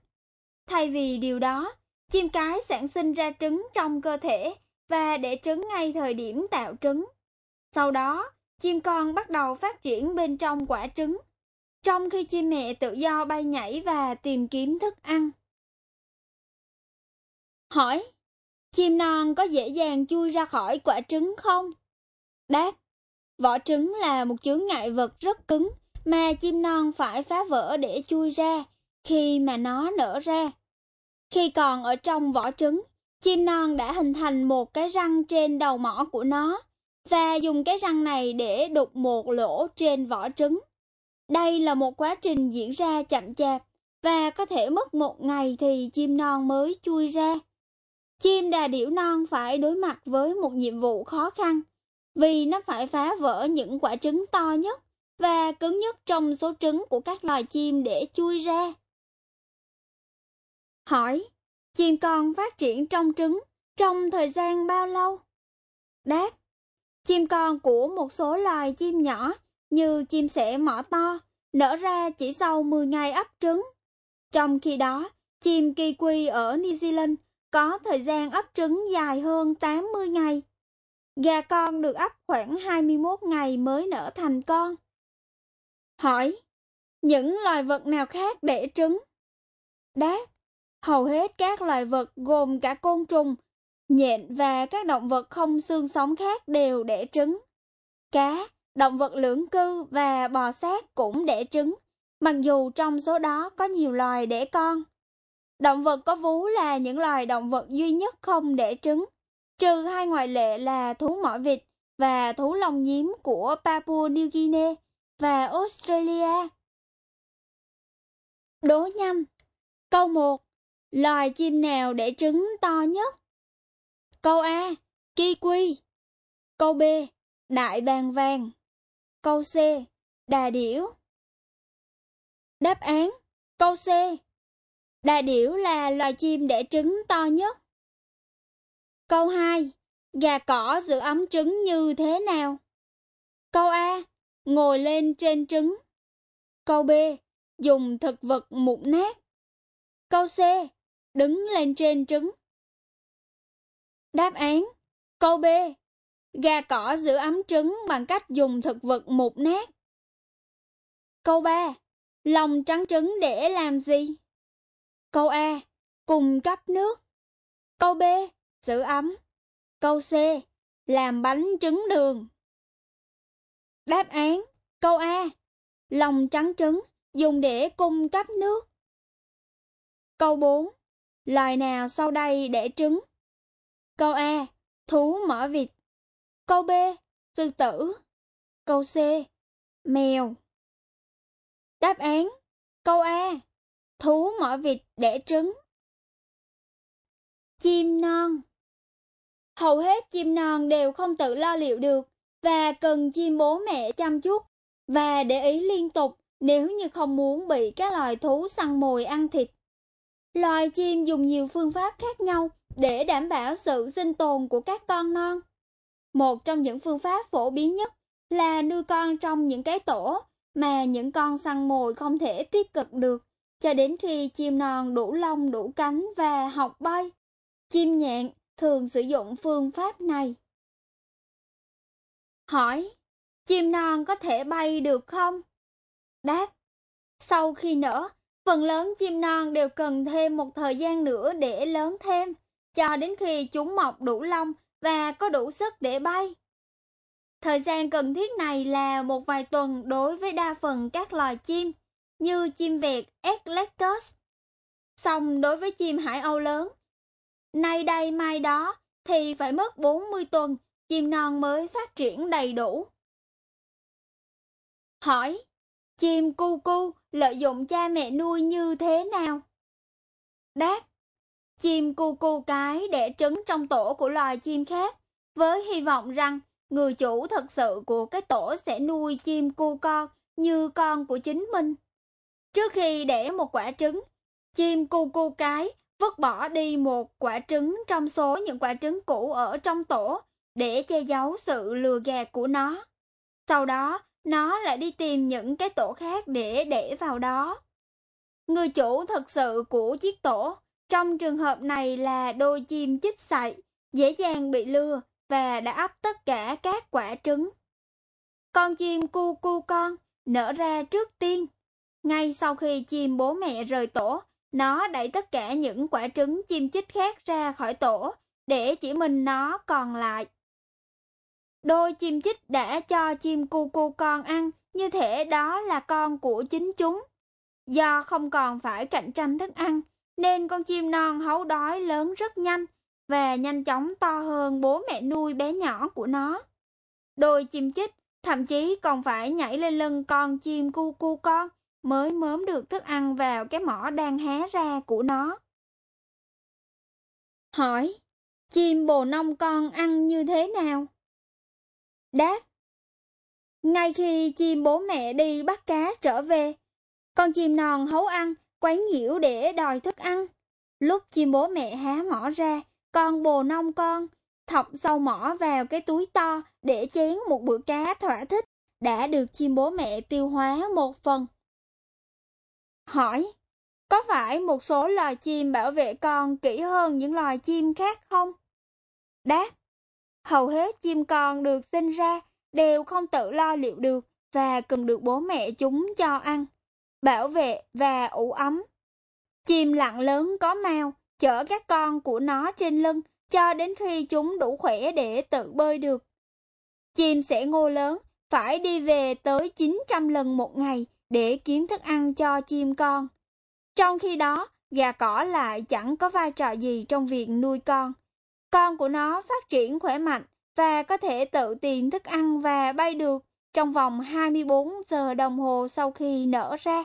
Thay vì điều đó, chim cái sản sinh ra trứng trong cơ thể và để trứng ngay thời điểm tạo trứng. Sau đó, chim con bắt đầu phát triển bên trong quả trứng, trong khi chim mẹ tự do bay nhảy và tìm kiếm thức ăn. Hỏi, chim non có dễ dàng chui ra khỏi quả trứng không? Đáp, vỏ trứng là một chướng ngại vật rất cứng mà chim non phải phá vỡ để chui ra khi mà nó nở ra. Khi còn ở trong vỏ trứng, chim non đã hình thành một cái răng trên đầu mỏ của nó và dùng cái răng này để đục một lỗ trên vỏ trứng. Đây là một quá trình diễn ra chậm chạp và có thể mất một ngày thì chim non mới chui ra. Chim đà điểu non phải đối mặt với một nhiệm vụ khó khăn vì nó phải phá vỡ những quả trứng to nhất và cứng nhất trong số trứng của các loài chim để chui ra. Hỏi, chim con phát triển trong trứng trong thời gian bao lâu? Đáp, chim con của một số loài chim nhỏ như chim sẻ mỏ to nở ra chỉ sau 10 ngày ấp trứng. Trong khi đó, chim kỳ quy ở New Zealand có thời gian ấp trứng dài hơn 80 ngày. Gà con được ấp khoảng 21 ngày mới nở thành con. Hỏi, những loài vật nào khác đẻ trứng? Đáp, hầu hết các loài vật gồm cả côn trùng, nhện và các động vật không xương sống khác đều đẻ trứng. Cá, động vật lưỡng cư và bò sát cũng đẻ trứng, mặc dù trong số đó có nhiều loài đẻ con. Động vật có vú là những loài động vật duy nhất không đẻ trứng, trừ hai ngoại lệ là thú mỏ vịt và thú lông nhím của Papua New Guinea và Australia. Đố nhanh. Câu 1. Loài chim nào đẻ trứng to nhất? Câu A. Kiwi. Câu B. Đại bàng vàng. Câu C. Đà điểu. Đáp án. Câu C. Đà điểu là loài chim đẻ trứng to nhất. Câu 2. Gà cỏ giữ ấm trứng như thế nào? Câu A. Ngồi lên trên trứng. Câu B. Dùng thực vật mục nát. Câu C. Đứng lên trên trứng. Đáp án. Câu B. Gà cỏ giữ ấm trứng bằng cách dùng thực vật mục nát. Câu 3. Lòng trắng trứng để làm gì? Câu A. Cung cấp nước. Câu B giữ ấm. Câu C, làm bánh trứng đường. Đáp án, câu A, lòng trắng trứng dùng để cung cấp nước. Câu 4, loài nào sau đây để trứng? Câu A, thú mỏ vịt. Câu B, sư tử. Câu C, mèo. Đáp án, câu A, thú mỏ vịt đẻ trứng. Chim non Hầu hết chim non đều không tự lo liệu được và cần chim bố mẹ chăm chút và để ý liên tục nếu như không muốn bị các loài thú săn mồi ăn thịt. Loài chim dùng nhiều phương pháp khác nhau để đảm bảo sự sinh tồn của các con non. Một trong những phương pháp phổ biến nhất là nuôi con trong những cái tổ mà những con săn mồi không thể tiếp cận được, cho đến khi chim non đủ lông đủ cánh và học bay. Chim nhạn thường sử dụng phương pháp này. Hỏi, chim non có thể bay được không? Đáp, sau khi nở, phần lớn chim non đều cần thêm một thời gian nữa để lớn thêm, cho đến khi chúng mọc đủ lông và có đủ sức để bay. Thời gian cần thiết này là một vài tuần đối với đa phần các loài chim, như chim vẹt Eclectus. Song đối với chim hải âu lớn, nay đây mai đó thì phải mất 40 tuần chim non mới phát triển đầy đủ. Hỏi, chim cu cu lợi dụng cha mẹ nuôi như thế nào? Đáp, chim cu cu cái đẻ trứng trong tổ của loài chim khác, với hy vọng rằng người chủ thật sự của cái tổ sẽ nuôi chim cu con như con của chính mình. Trước khi đẻ một quả trứng, chim cu cu cái vứt bỏ đi một quả trứng trong số những quả trứng cũ ở trong tổ để che giấu sự lừa gạt của nó. Sau đó, nó lại đi tìm những cái tổ khác để để vào đó. Người chủ thật sự của chiếc tổ, trong trường hợp này là đôi chim chích sậy, dễ dàng bị lừa và đã ấp tất cả các quả trứng. Con chim cu cu con nở ra trước tiên. Ngay sau khi chim bố mẹ rời tổ, nó đẩy tất cả những quả trứng chim chích khác ra khỏi tổ, để chỉ mình nó còn lại. Đôi chim chích đã cho chim cu cu con ăn, như thể đó là con của chính chúng. Do không còn phải cạnh tranh thức ăn, nên con chim non hấu đói lớn rất nhanh và nhanh chóng to hơn bố mẹ nuôi bé nhỏ của nó. Đôi chim chích thậm chí còn phải nhảy lên lưng con chim cu cu con mới mớm được thức ăn vào cái mỏ đang hé ra của nó. Hỏi, chim bồ nông con ăn như thế nào? Đáp, ngay khi chim bố mẹ đi bắt cá trở về, con chim non hấu ăn, quấy nhiễu để đòi thức ăn. Lúc chim bố mẹ há mỏ ra, con bồ nông con thọc sâu mỏ vào cái túi to để chén một bữa cá thỏa thích, đã được chim bố mẹ tiêu hóa một phần. Hỏi, có phải một số loài chim bảo vệ con kỹ hơn những loài chim khác không? Đáp, hầu hết chim con được sinh ra đều không tự lo liệu được và cần được bố mẹ chúng cho ăn, bảo vệ và ủ ấm. Chim lặng lớn có mao chở các con của nó trên lưng cho đến khi chúng đủ khỏe để tự bơi được. Chim sẽ ngô lớn phải đi về tới 900 lần một ngày để kiếm thức ăn cho chim con. Trong khi đó, gà cỏ lại chẳng có vai trò gì trong việc nuôi con. Con của nó phát triển khỏe mạnh và có thể tự tìm thức ăn và bay được trong vòng 24 giờ đồng hồ sau khi nở ra.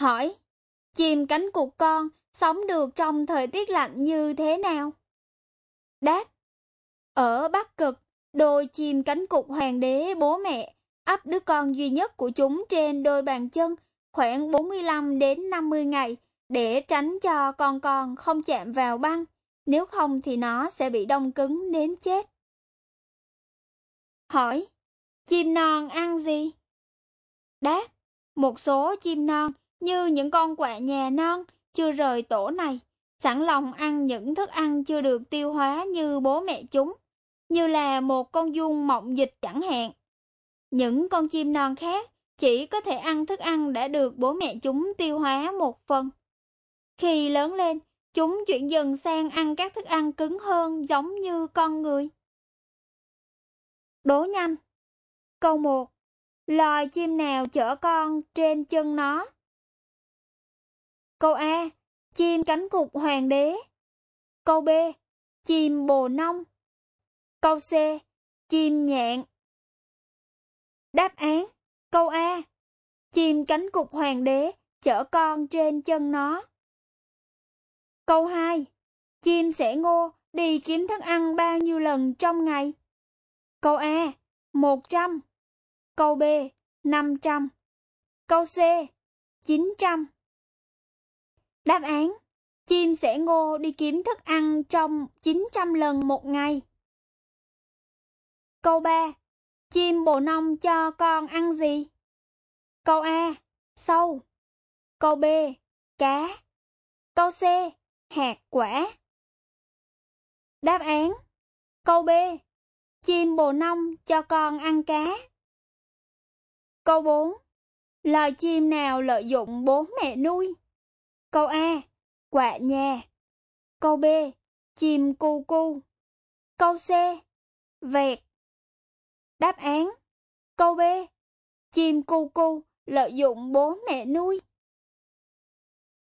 Hỏi, chim cánh cụt con sống được trong thời tiết lạnh như thế nào? Đáp, ở Bắc Cực, đôi chim cánh cụt hoàng đế bố mẹ ấp đứa con duy nhất của chúng trên đôi bàn chân khoảng 45 đến 50 ngày để tránh cho con con không chạm vào băng, nếu không thì nó sẽ bị đông cứng đến chết. Hỏi, chim non ăn gì? Đáp, một số chim non như những con quạ nhà non chưa rời tổ này, sẵn lòng ăn những thức ăn chưa được tiêu hóa như bố mẹ chúng, như là một con giun mộng dịch chẳng hạn. Những con chim non khác chỉ có thể ăn thức ăn đã được bố mẹ chúng tiêu hóa một phần. Khi lớn lên, chúng chuyển dần sang ăn các thức ăn cứng hơn giống như con người. Đố nhanh. Câu 1. Loài chim nào chở con trên chân nó? Câu A. Chim cánh cục hoàng đế. Câu B. Chim bồ nông. Câu C. Chim nhạn. Đáp án. Câu A. Chim cánh cục hoàng đế chở con trên chân nó. Câu 2. Chim sẻ ngô đi kiếm thức ăn bao nhiêu lần trong ngày? Câu A. 100. Câu B. 500. Câu C. 900. Đáp án. Chim sẻ ngô đi kiếm thức ăn trong 900 lần một ngày. Câu 3. chim bồ nông cho con ăn gì? Câu A, sâu. Câu B, cá. Câu C, hạt quả. Đáp án Câu B, chim bồ nông cho con ăn cá. Câu 4, loài chim nào lợi dụng bố mẹ nuôi? Câu A, quạ nhà. Câu B, chim cu cu. Câu C, vẹt. Đáp án Câu B, chim cu cu lợi dụng bố mẹ nuôi.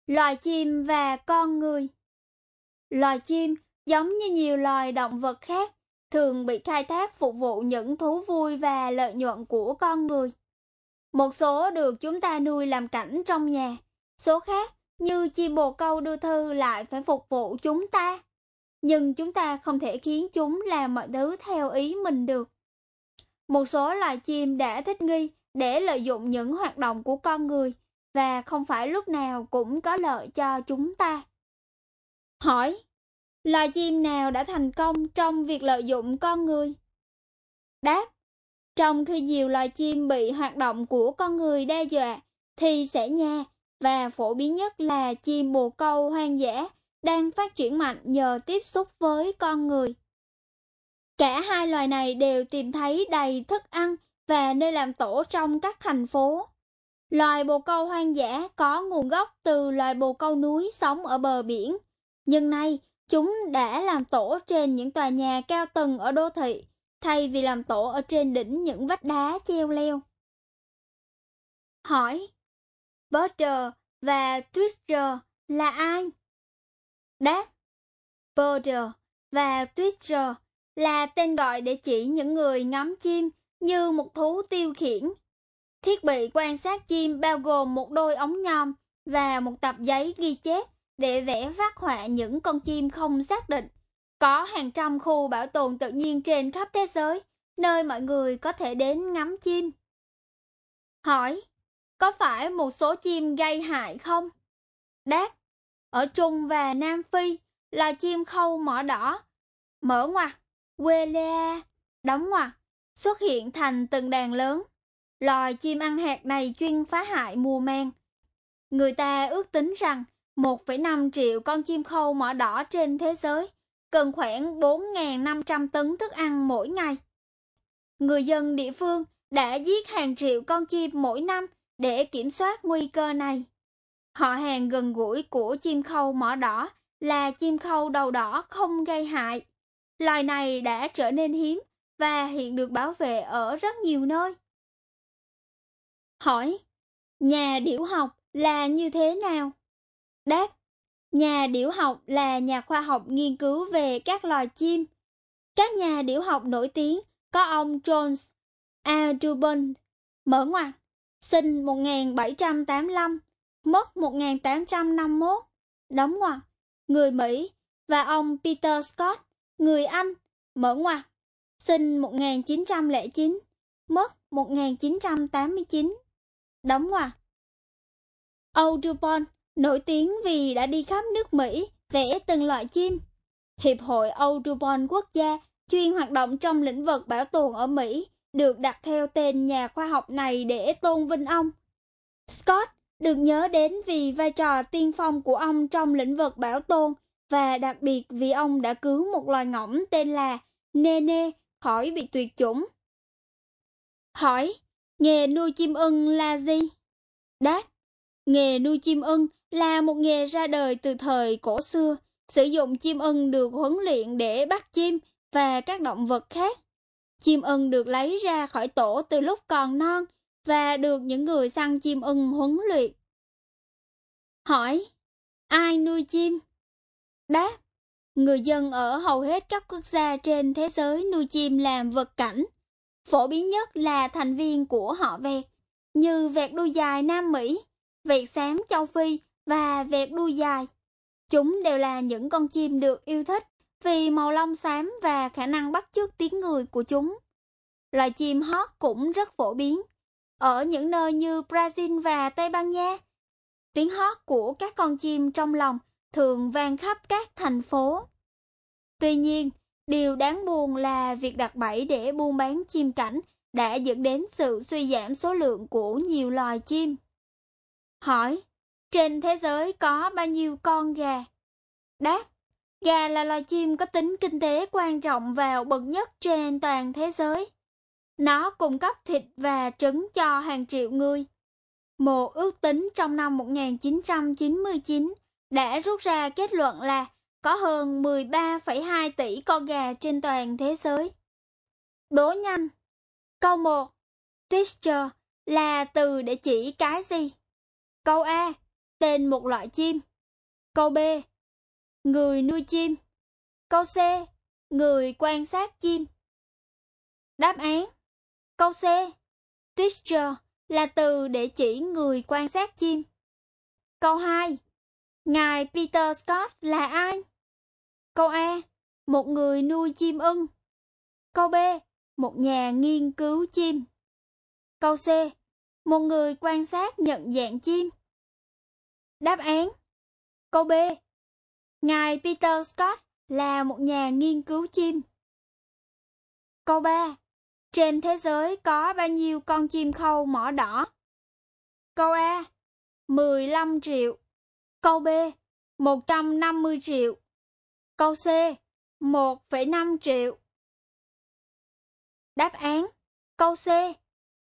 Loài chim và con người Loài chim, giống như nhiều loài động vật khác, thường bị khai thác phục vụ những thú vui và lợi nhuận của con người. Một số được chúng ta nuôi làm cảnh trong nhà, số khác như chim bồ câu đưa thư lại phải phục vụ chúng ta. Nhưng chúng ta không thể khiến chúng làm mọi thứ theo ý mình được. Một số loài chim đã thích nghi để lợi dụng những hoạt động của con người và không phải lúc nào cũng có lợi cho chúng ta. Hỏi, loài chim nào đã thành công trong việc lợi dụng con người? Đáp, trong khi nhiều loài chim bị hoạt động của con người đe dọa, thì sẽ nha, và phổ biến nhất là chim bồ câu hoang dã đang phát triển mạnh nhờ tiếp xúc với con người. Cả hai loài này đều tìm thấy đầy thức ăn và nơi làm tổ trong các thành phố. Loài bồ câu hoang dã có nguồn gốc từ loài bồ câu núi sống ở bờ biển, nhưng nay chúng đã làm tổ trên những tòa nhà cao tầng ở đô thị, thay vì làm tổ ở trên đỉnh những vách đá treo leo. Hỏi, Birder và Twitter là ai? Đáp, Birder và Twitter là tên gọi để chỉ những người ngắm chim như một thú tiêu khiển. Thiết bị quan sát chim bao gồm một đôi ống nhòm và một tập giấy ghi chép để vẽ phát họa những con chim không xác định. Có hàng trăm khu bảo tồn tự nhiên trên khắp thế giới, nơi mọi người có thể đến ngắm chim. Hỏi, có phải một số chim gây hại không? Đáp, ở Trung và Nam Phi là chim khâu mỏ đỏ, mở ngoặt, Quelea, đóng ngoặt, xuất hiện thành từng đàn lớn. Loài chim ăn hạt này chuyên phá hại mùa mang. Người ta ước tính rằng 1,5 triệu con chim khâu mỏ đỏ trên thế giới cần khoảng 4.500 tấn thức ăn mỗi ngày. Người dân địa phương đã giết hàng triệu con chim mỗi năm để kiểm soát nguy cơ này. Họ hàng gần gũi của chim khâu mỏ đỏ là chim khâu đầu đỏ không gây hại. Loài này đã trở nên hiếm và hiện được bảo vệ ở rất nhiều nơi. Hỏi, nhà điểu học là như thế nào? Đáp, nhà điểu học là nhà khoa học nghiên cứu về các loài chim. Các nhà điểu học nổi tiếng có ông Jones Audubon, mở ngoặt, sinh 1785, mất 1851, đóng ngoặt, người Mỹ, và ông Peter Scott, người Anh, mở ngoặt, sinh 1909, mất 1989, đóng ngoặt. Audubon nổi tiếng vì đã đi khắp nước Mỹ vẽ từng loại chim. Hiệp hội Audubon quốc gia chuyên hoạt động trong lĩnh vực bảo tồn ở Mỹ được đặt theo tên nhà khoa học này để tôn vinh ông. Scott được nhớ đến vì vai trò tiên phong của ông trong lĩnh vực bảo tồn và đặc biệt vì ông đã cứu một loài ngỗng tên là Nene khỏi bị tuyệt chủng. Hỏi, nghề nuôi chim ưng là gì? Đáp, nghề nuôi chim ưng là một nghề ra đời từ thời cổ xưa, sử dụng chim ưng được huấn luyện để bắt chim và các động vật khác. Chim ưng được lấy ra khỏi tổ từ lúc còn non và được những người săn chim ưng huấn luyện. Hỏi, ai nuôi chim? Đáp, người dân ở hầu hết các quốc gia trên thế giới nuôi chim làm vật cảnh. Phổ biến nhất là thành viên của họ vẹt, như vẹt đuôi dài Nam Mỹ, vẹt xám châu Phi và vẹt đuôi dài. Chúng đều là những con chim được yêu thích vì màu lông xám và khả năng bắt chước tiếng người của chúng. Loài chim hót cũng rất phổ biến. Ở những nơi như Brazil và Tây Ban Nha, tiếng hót của các con chim trong lòng thường vang khắp các thành phố. Tuy nhiên, điều đáng buồn là việc đặt bẫy để buôn bán chim cảnh đã dẫn đến sự suy giảm số lượng của nhiều loài chim. Hỏi, trên thế giới có bao nhiêu con gà? Đáp, gà là loài chim có tính kinh tế quan trọng và bậc nhất trên toàn thế giới. Nó cung cấp thịt và trứng cho hàng triệu người. Một ước tính trong năm 1999 đã rút ra kết luận là có hơn 13,2 tỷ con gà trên toàn thế giới. Đố nhanh. Câu 1. Texture là từ để chỉ cái gì? Câu A. Tên một loại chim. Câu B. Người nuôi chim. Câu C. Người quan sát chim. Đáp án. Câu C. Teacher là từ để chỉ người quan sát chim. Câu 2. Ngài Peter Scott là ai? Câu A. Một người nuôi chim ưng. Câu B. Một nhà nghiên cứu chim. Câu C. Một người quan sát nhận dạng chim. Đáp án. Câu B. Ngài Peter Scott là một nhà nghiên cứu chim. Câu 3. Trên thế giới có bao nhiêu con chim khâu mỏ đỏ? Câu A. 15 triệu. Câu B. 150 triệu. Câu C. 1,5 triệu. Đáp án. Câu C.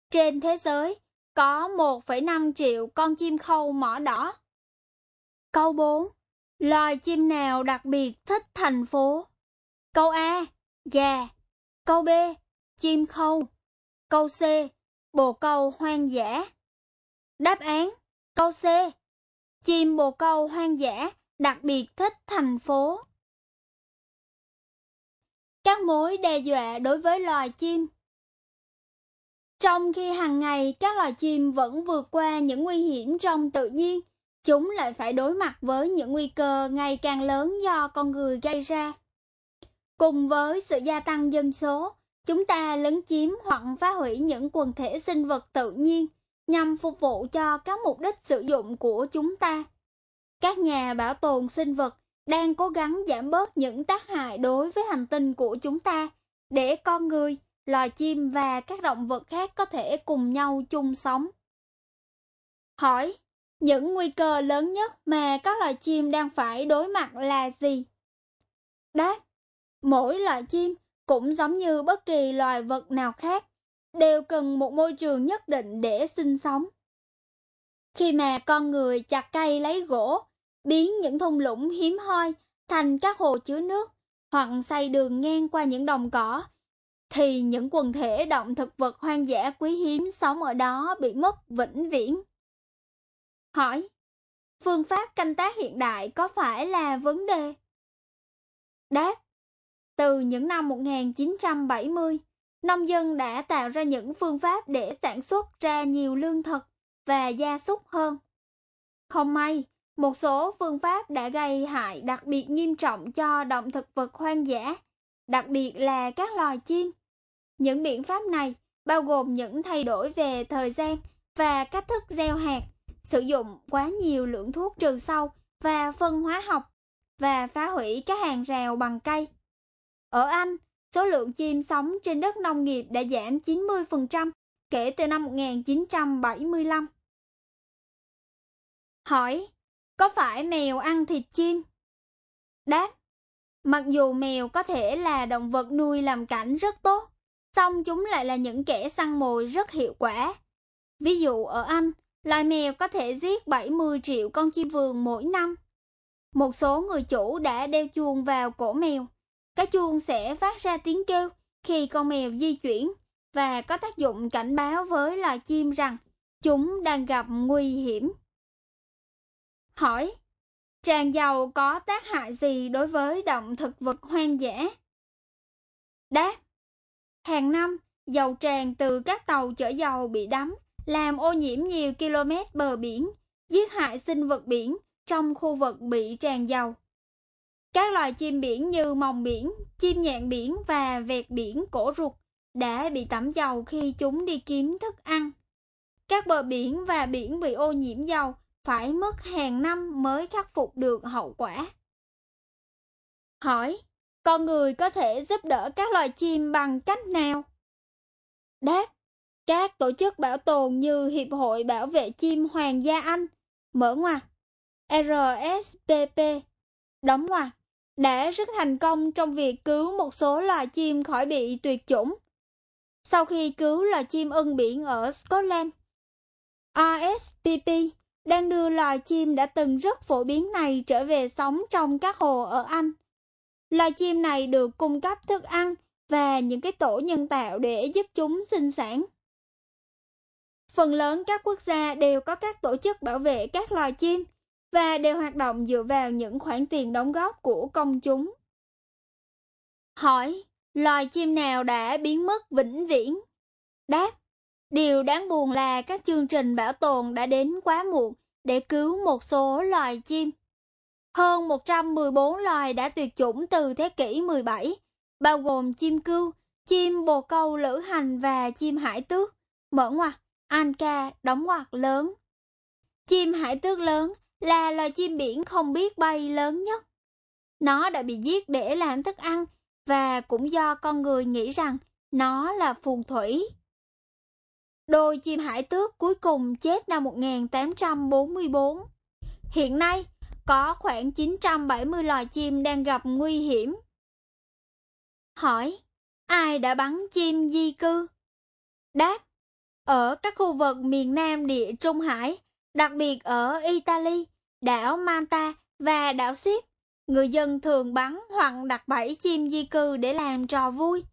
Trên thế giới có 1,5 triệu con chim khâu mỏ đỏ. Câu 4. Loài chim nào đặc biệt thích thành phố? Câu A. Gà. Câu B. Chim khâu. Câu C. Bồ câu hoang dã. Đáp án. Câu C. Chim bồ câu hoang dã đặc biệt thích thành phố. Các mối đe dọa đối với loài chim Trong khi hàng ngày các loài chim vẫn vượt qua những nguy hiểm trong tự nhiên, chúng lại phải đối mặt với những nguy cơ ngày càng lớn do con người gây ra. Cùng với sự gia tăng dân số, chúng ta lấn chiếm hoặc phá hủy những quần thể sinh vật tự nhiên nhằm phục vụ cho các mục đích sử dụng của chúng ta. Các nhà bảo tồn sinh vật đang cố gắng giảm bớt những tác hại đối với hành tinh của chúng ta, để con người, loài chim và các động vật khác có thể cùng nhau chung sống. Hỏi, những nguy cơ lớn nhất mà các loài chim đang phải đối mặt là gì? Đáp, mỗi loài chim cũng giống như bất kỳ loài vật nào khác, đều cần một môi trường nhất định để sinh sống. Khi mà con người chặt cây lấy gỗ, biến những thung lũng hiếm hoi thành các hồ chứa nước, hoặc xây đường ngang qua những đồng cỏ, thì những quần thể động thực vật hoang dã quý hiếm sống ở đó bị mất vĩnh viễn. Hỏi, phương pháp canh tác hiện đại có phải là vấn đề? Đáp, từ những năm 1970, nông dân đã tạo ra những phương pháp để sản xuất ra nhiều lương thực và gia súc hơn. Không may, một số phương pháp đã gây hại đặc biệt nghiêm trọng cho động thực vật hoang dã, đặc biệt là các loài chim. Những biện pháp này bao gồm những thay đổi về thời gian và cách thức gieo hạt, sử dụng quá nhiều lượng thuốc trừ sâu và phân hóa học, và phá hủy các hàng rào bằng cây. Ở Anh, số lượng chim sống trên đất nông nghiệp đã giảm 90% kể từ năm 1975. Hỏi, có phải mèo ăn thịt chim? Đáp, mặc dù mèo có thể là động vật nuôi làm cảnh rất tốt, song chúng lại là những kẻ săn mồi rất hiệu quả. Ví dụ ở Anh, loài mèo có thể giết 70 triệu con chim vườn mỗi năm. Một số người chủ đã đeo chuông vào cổ mèo. Cái chuông sẽ phát ra tiếng kêu khi con mèo di chuyển và có tác dụng cảnh báo với loài chim rằng chúng đang gặp nguy hiểm. Hỏi, tràn dầu có tác hại gì đối với động thực vật hoang dã? Đáp, hàng năm, dầu tràn từ các tàu chở dầu bị đắm, làm ô nhiễm nhiều km bờ biển, giết hại sinh vật biển trong khu vực bị tràn dầu. Các loài chim biển như mòng biển, chim nhạn biển và vẹt biển cổ ruột đã bị tẩm dầu khi chúng đi kiếm thức ăn. Các bờ biển và biển bị ô nhiễm dầu phải mất hàng năm mới khắc phục được hậu quả. Hỏi, con người có thể giúp đỡ các loài chim bằng cách nào? Đáp, các tổ chức bảo tồn như Hiệp hội Bảo vệ chim Hoàng gia Anh, mở ngoặc RSPP, đóng ngoặc đã rất thành công trong việc cứu một số loài chim khỏi bị tuyệt chủng. Sau khi cứu loài chim ưng biển ở Scotland, RSPP đang đưa loài chim đã từng rất phổ biến này trở về sống trong các hồ ở Anh. Loài chim này được cung cấp thức ăn và những cái tổ nhân tạo để giúp chúng sinh sản. Phần lớn các quốc gia đều có các tổ chức bảo vệ các loài chim và đều hoạt động dựa vào những khoản tiền đóng góp của công chúng. Hỏi, loài chim nào đã biến mất vĩnh viễn? Đáp, điều đáng buồn là các chương trình bảo tồn đã đến quá muộn để cứu một số loài chim. Hơn 114 loài đã tuyệt chủng từ thế kỷ 17, bao gồm chim cưu, chim bồ câu lữ hành và chim hải tước, mở ngoặt, anh ca đóng ngoặc lớn. Chim hải tước lớn là loài chim biển không biết bay lớn nhất. Nó đã bị giết để làm thức ăn và cũng do con người nghĩ rằng nó là phù thủy. Đôi chim hải tước cuối cùng chết năm 1844. Hiện nay, có khoảng 970 loài chim đang gặp nguy hiểm. Hỏi, ai đã bắn chim di cư? Đáp, ở các khu vực miền Nam địa Trung Hải, đặc biệt ở Italy, đảo Manta và đảo Ship, người dân thường bắn hoặc đặt bẫy chim di cư để làm trò vui.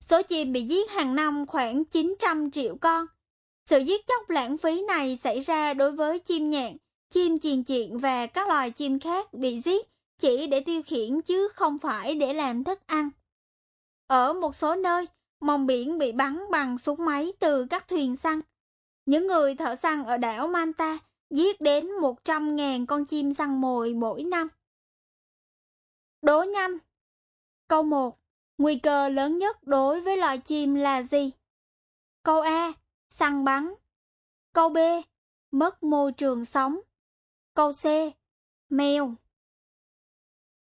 Số chim bị giết hàng năm khoảng 900 triệu con. Sự giết chóc lãng phí này xảy ra đối với chim nhạn, chim chiền chiện và các loài chim khác bị giết chỉ để tiêu khiển chứ không phải để làm thức ăn. Ở một số nơi, mòng biển bị bắn bằng súng máy từ các thuyền săn. Những người thợ săn ở đảo Manta giết đến 100.000 con chim săn mồi mỗi năm. Đố nhanh Câu 1. Nguy cơ lớn nhất đối với loài chim là gì? Câu A. Săn bắn Câu B. Mất môi trường sống Câu C. Mèo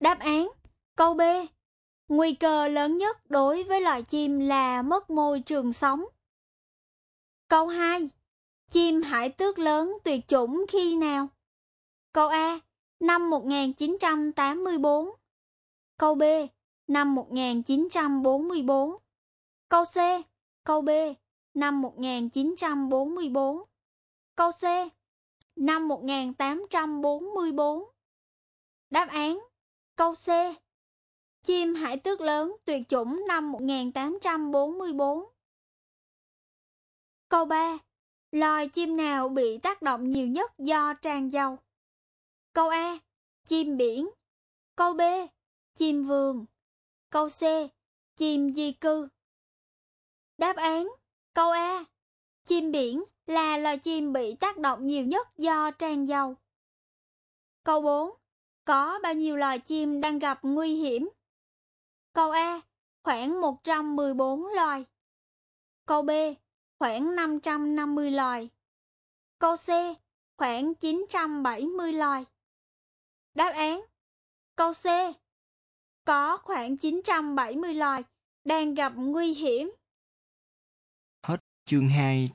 Đáp án Câu B. Nguy cơ lớn nhất đối với loài chim là mất môi trường sống. Câu 2. Chim hải tước lớn tuyệt chủng khi nào? Câu A. Năm 1984 Câu B. Năm 1944 Câu C. Câu B. Năm 1944 Câu C. Năm 1844 Đáp án, Câu C. Chim hải tước lớn, tuyệt chủng năm 1844 Câu 3. Loài chim nào bị tác động nhiều nhất do tràn dầu? Câu A. Chim biển Câu B. Chim vườn Câu C. Chim di cư Đáp án, Câu A. Chim biển là loài chim bị tác động nhiều nhất do tràn dầu. Câu 4. Có bao nhiêu loài chim đang gặp nguy hiểm? Câu A. Khoảng 114 loài. Câu B khoảng 550 loài. Câu C, khoảng 970 loài. Đáp án Câu C Có khoảng 970 loài đang gặp nguy hiểm. Hết chương 2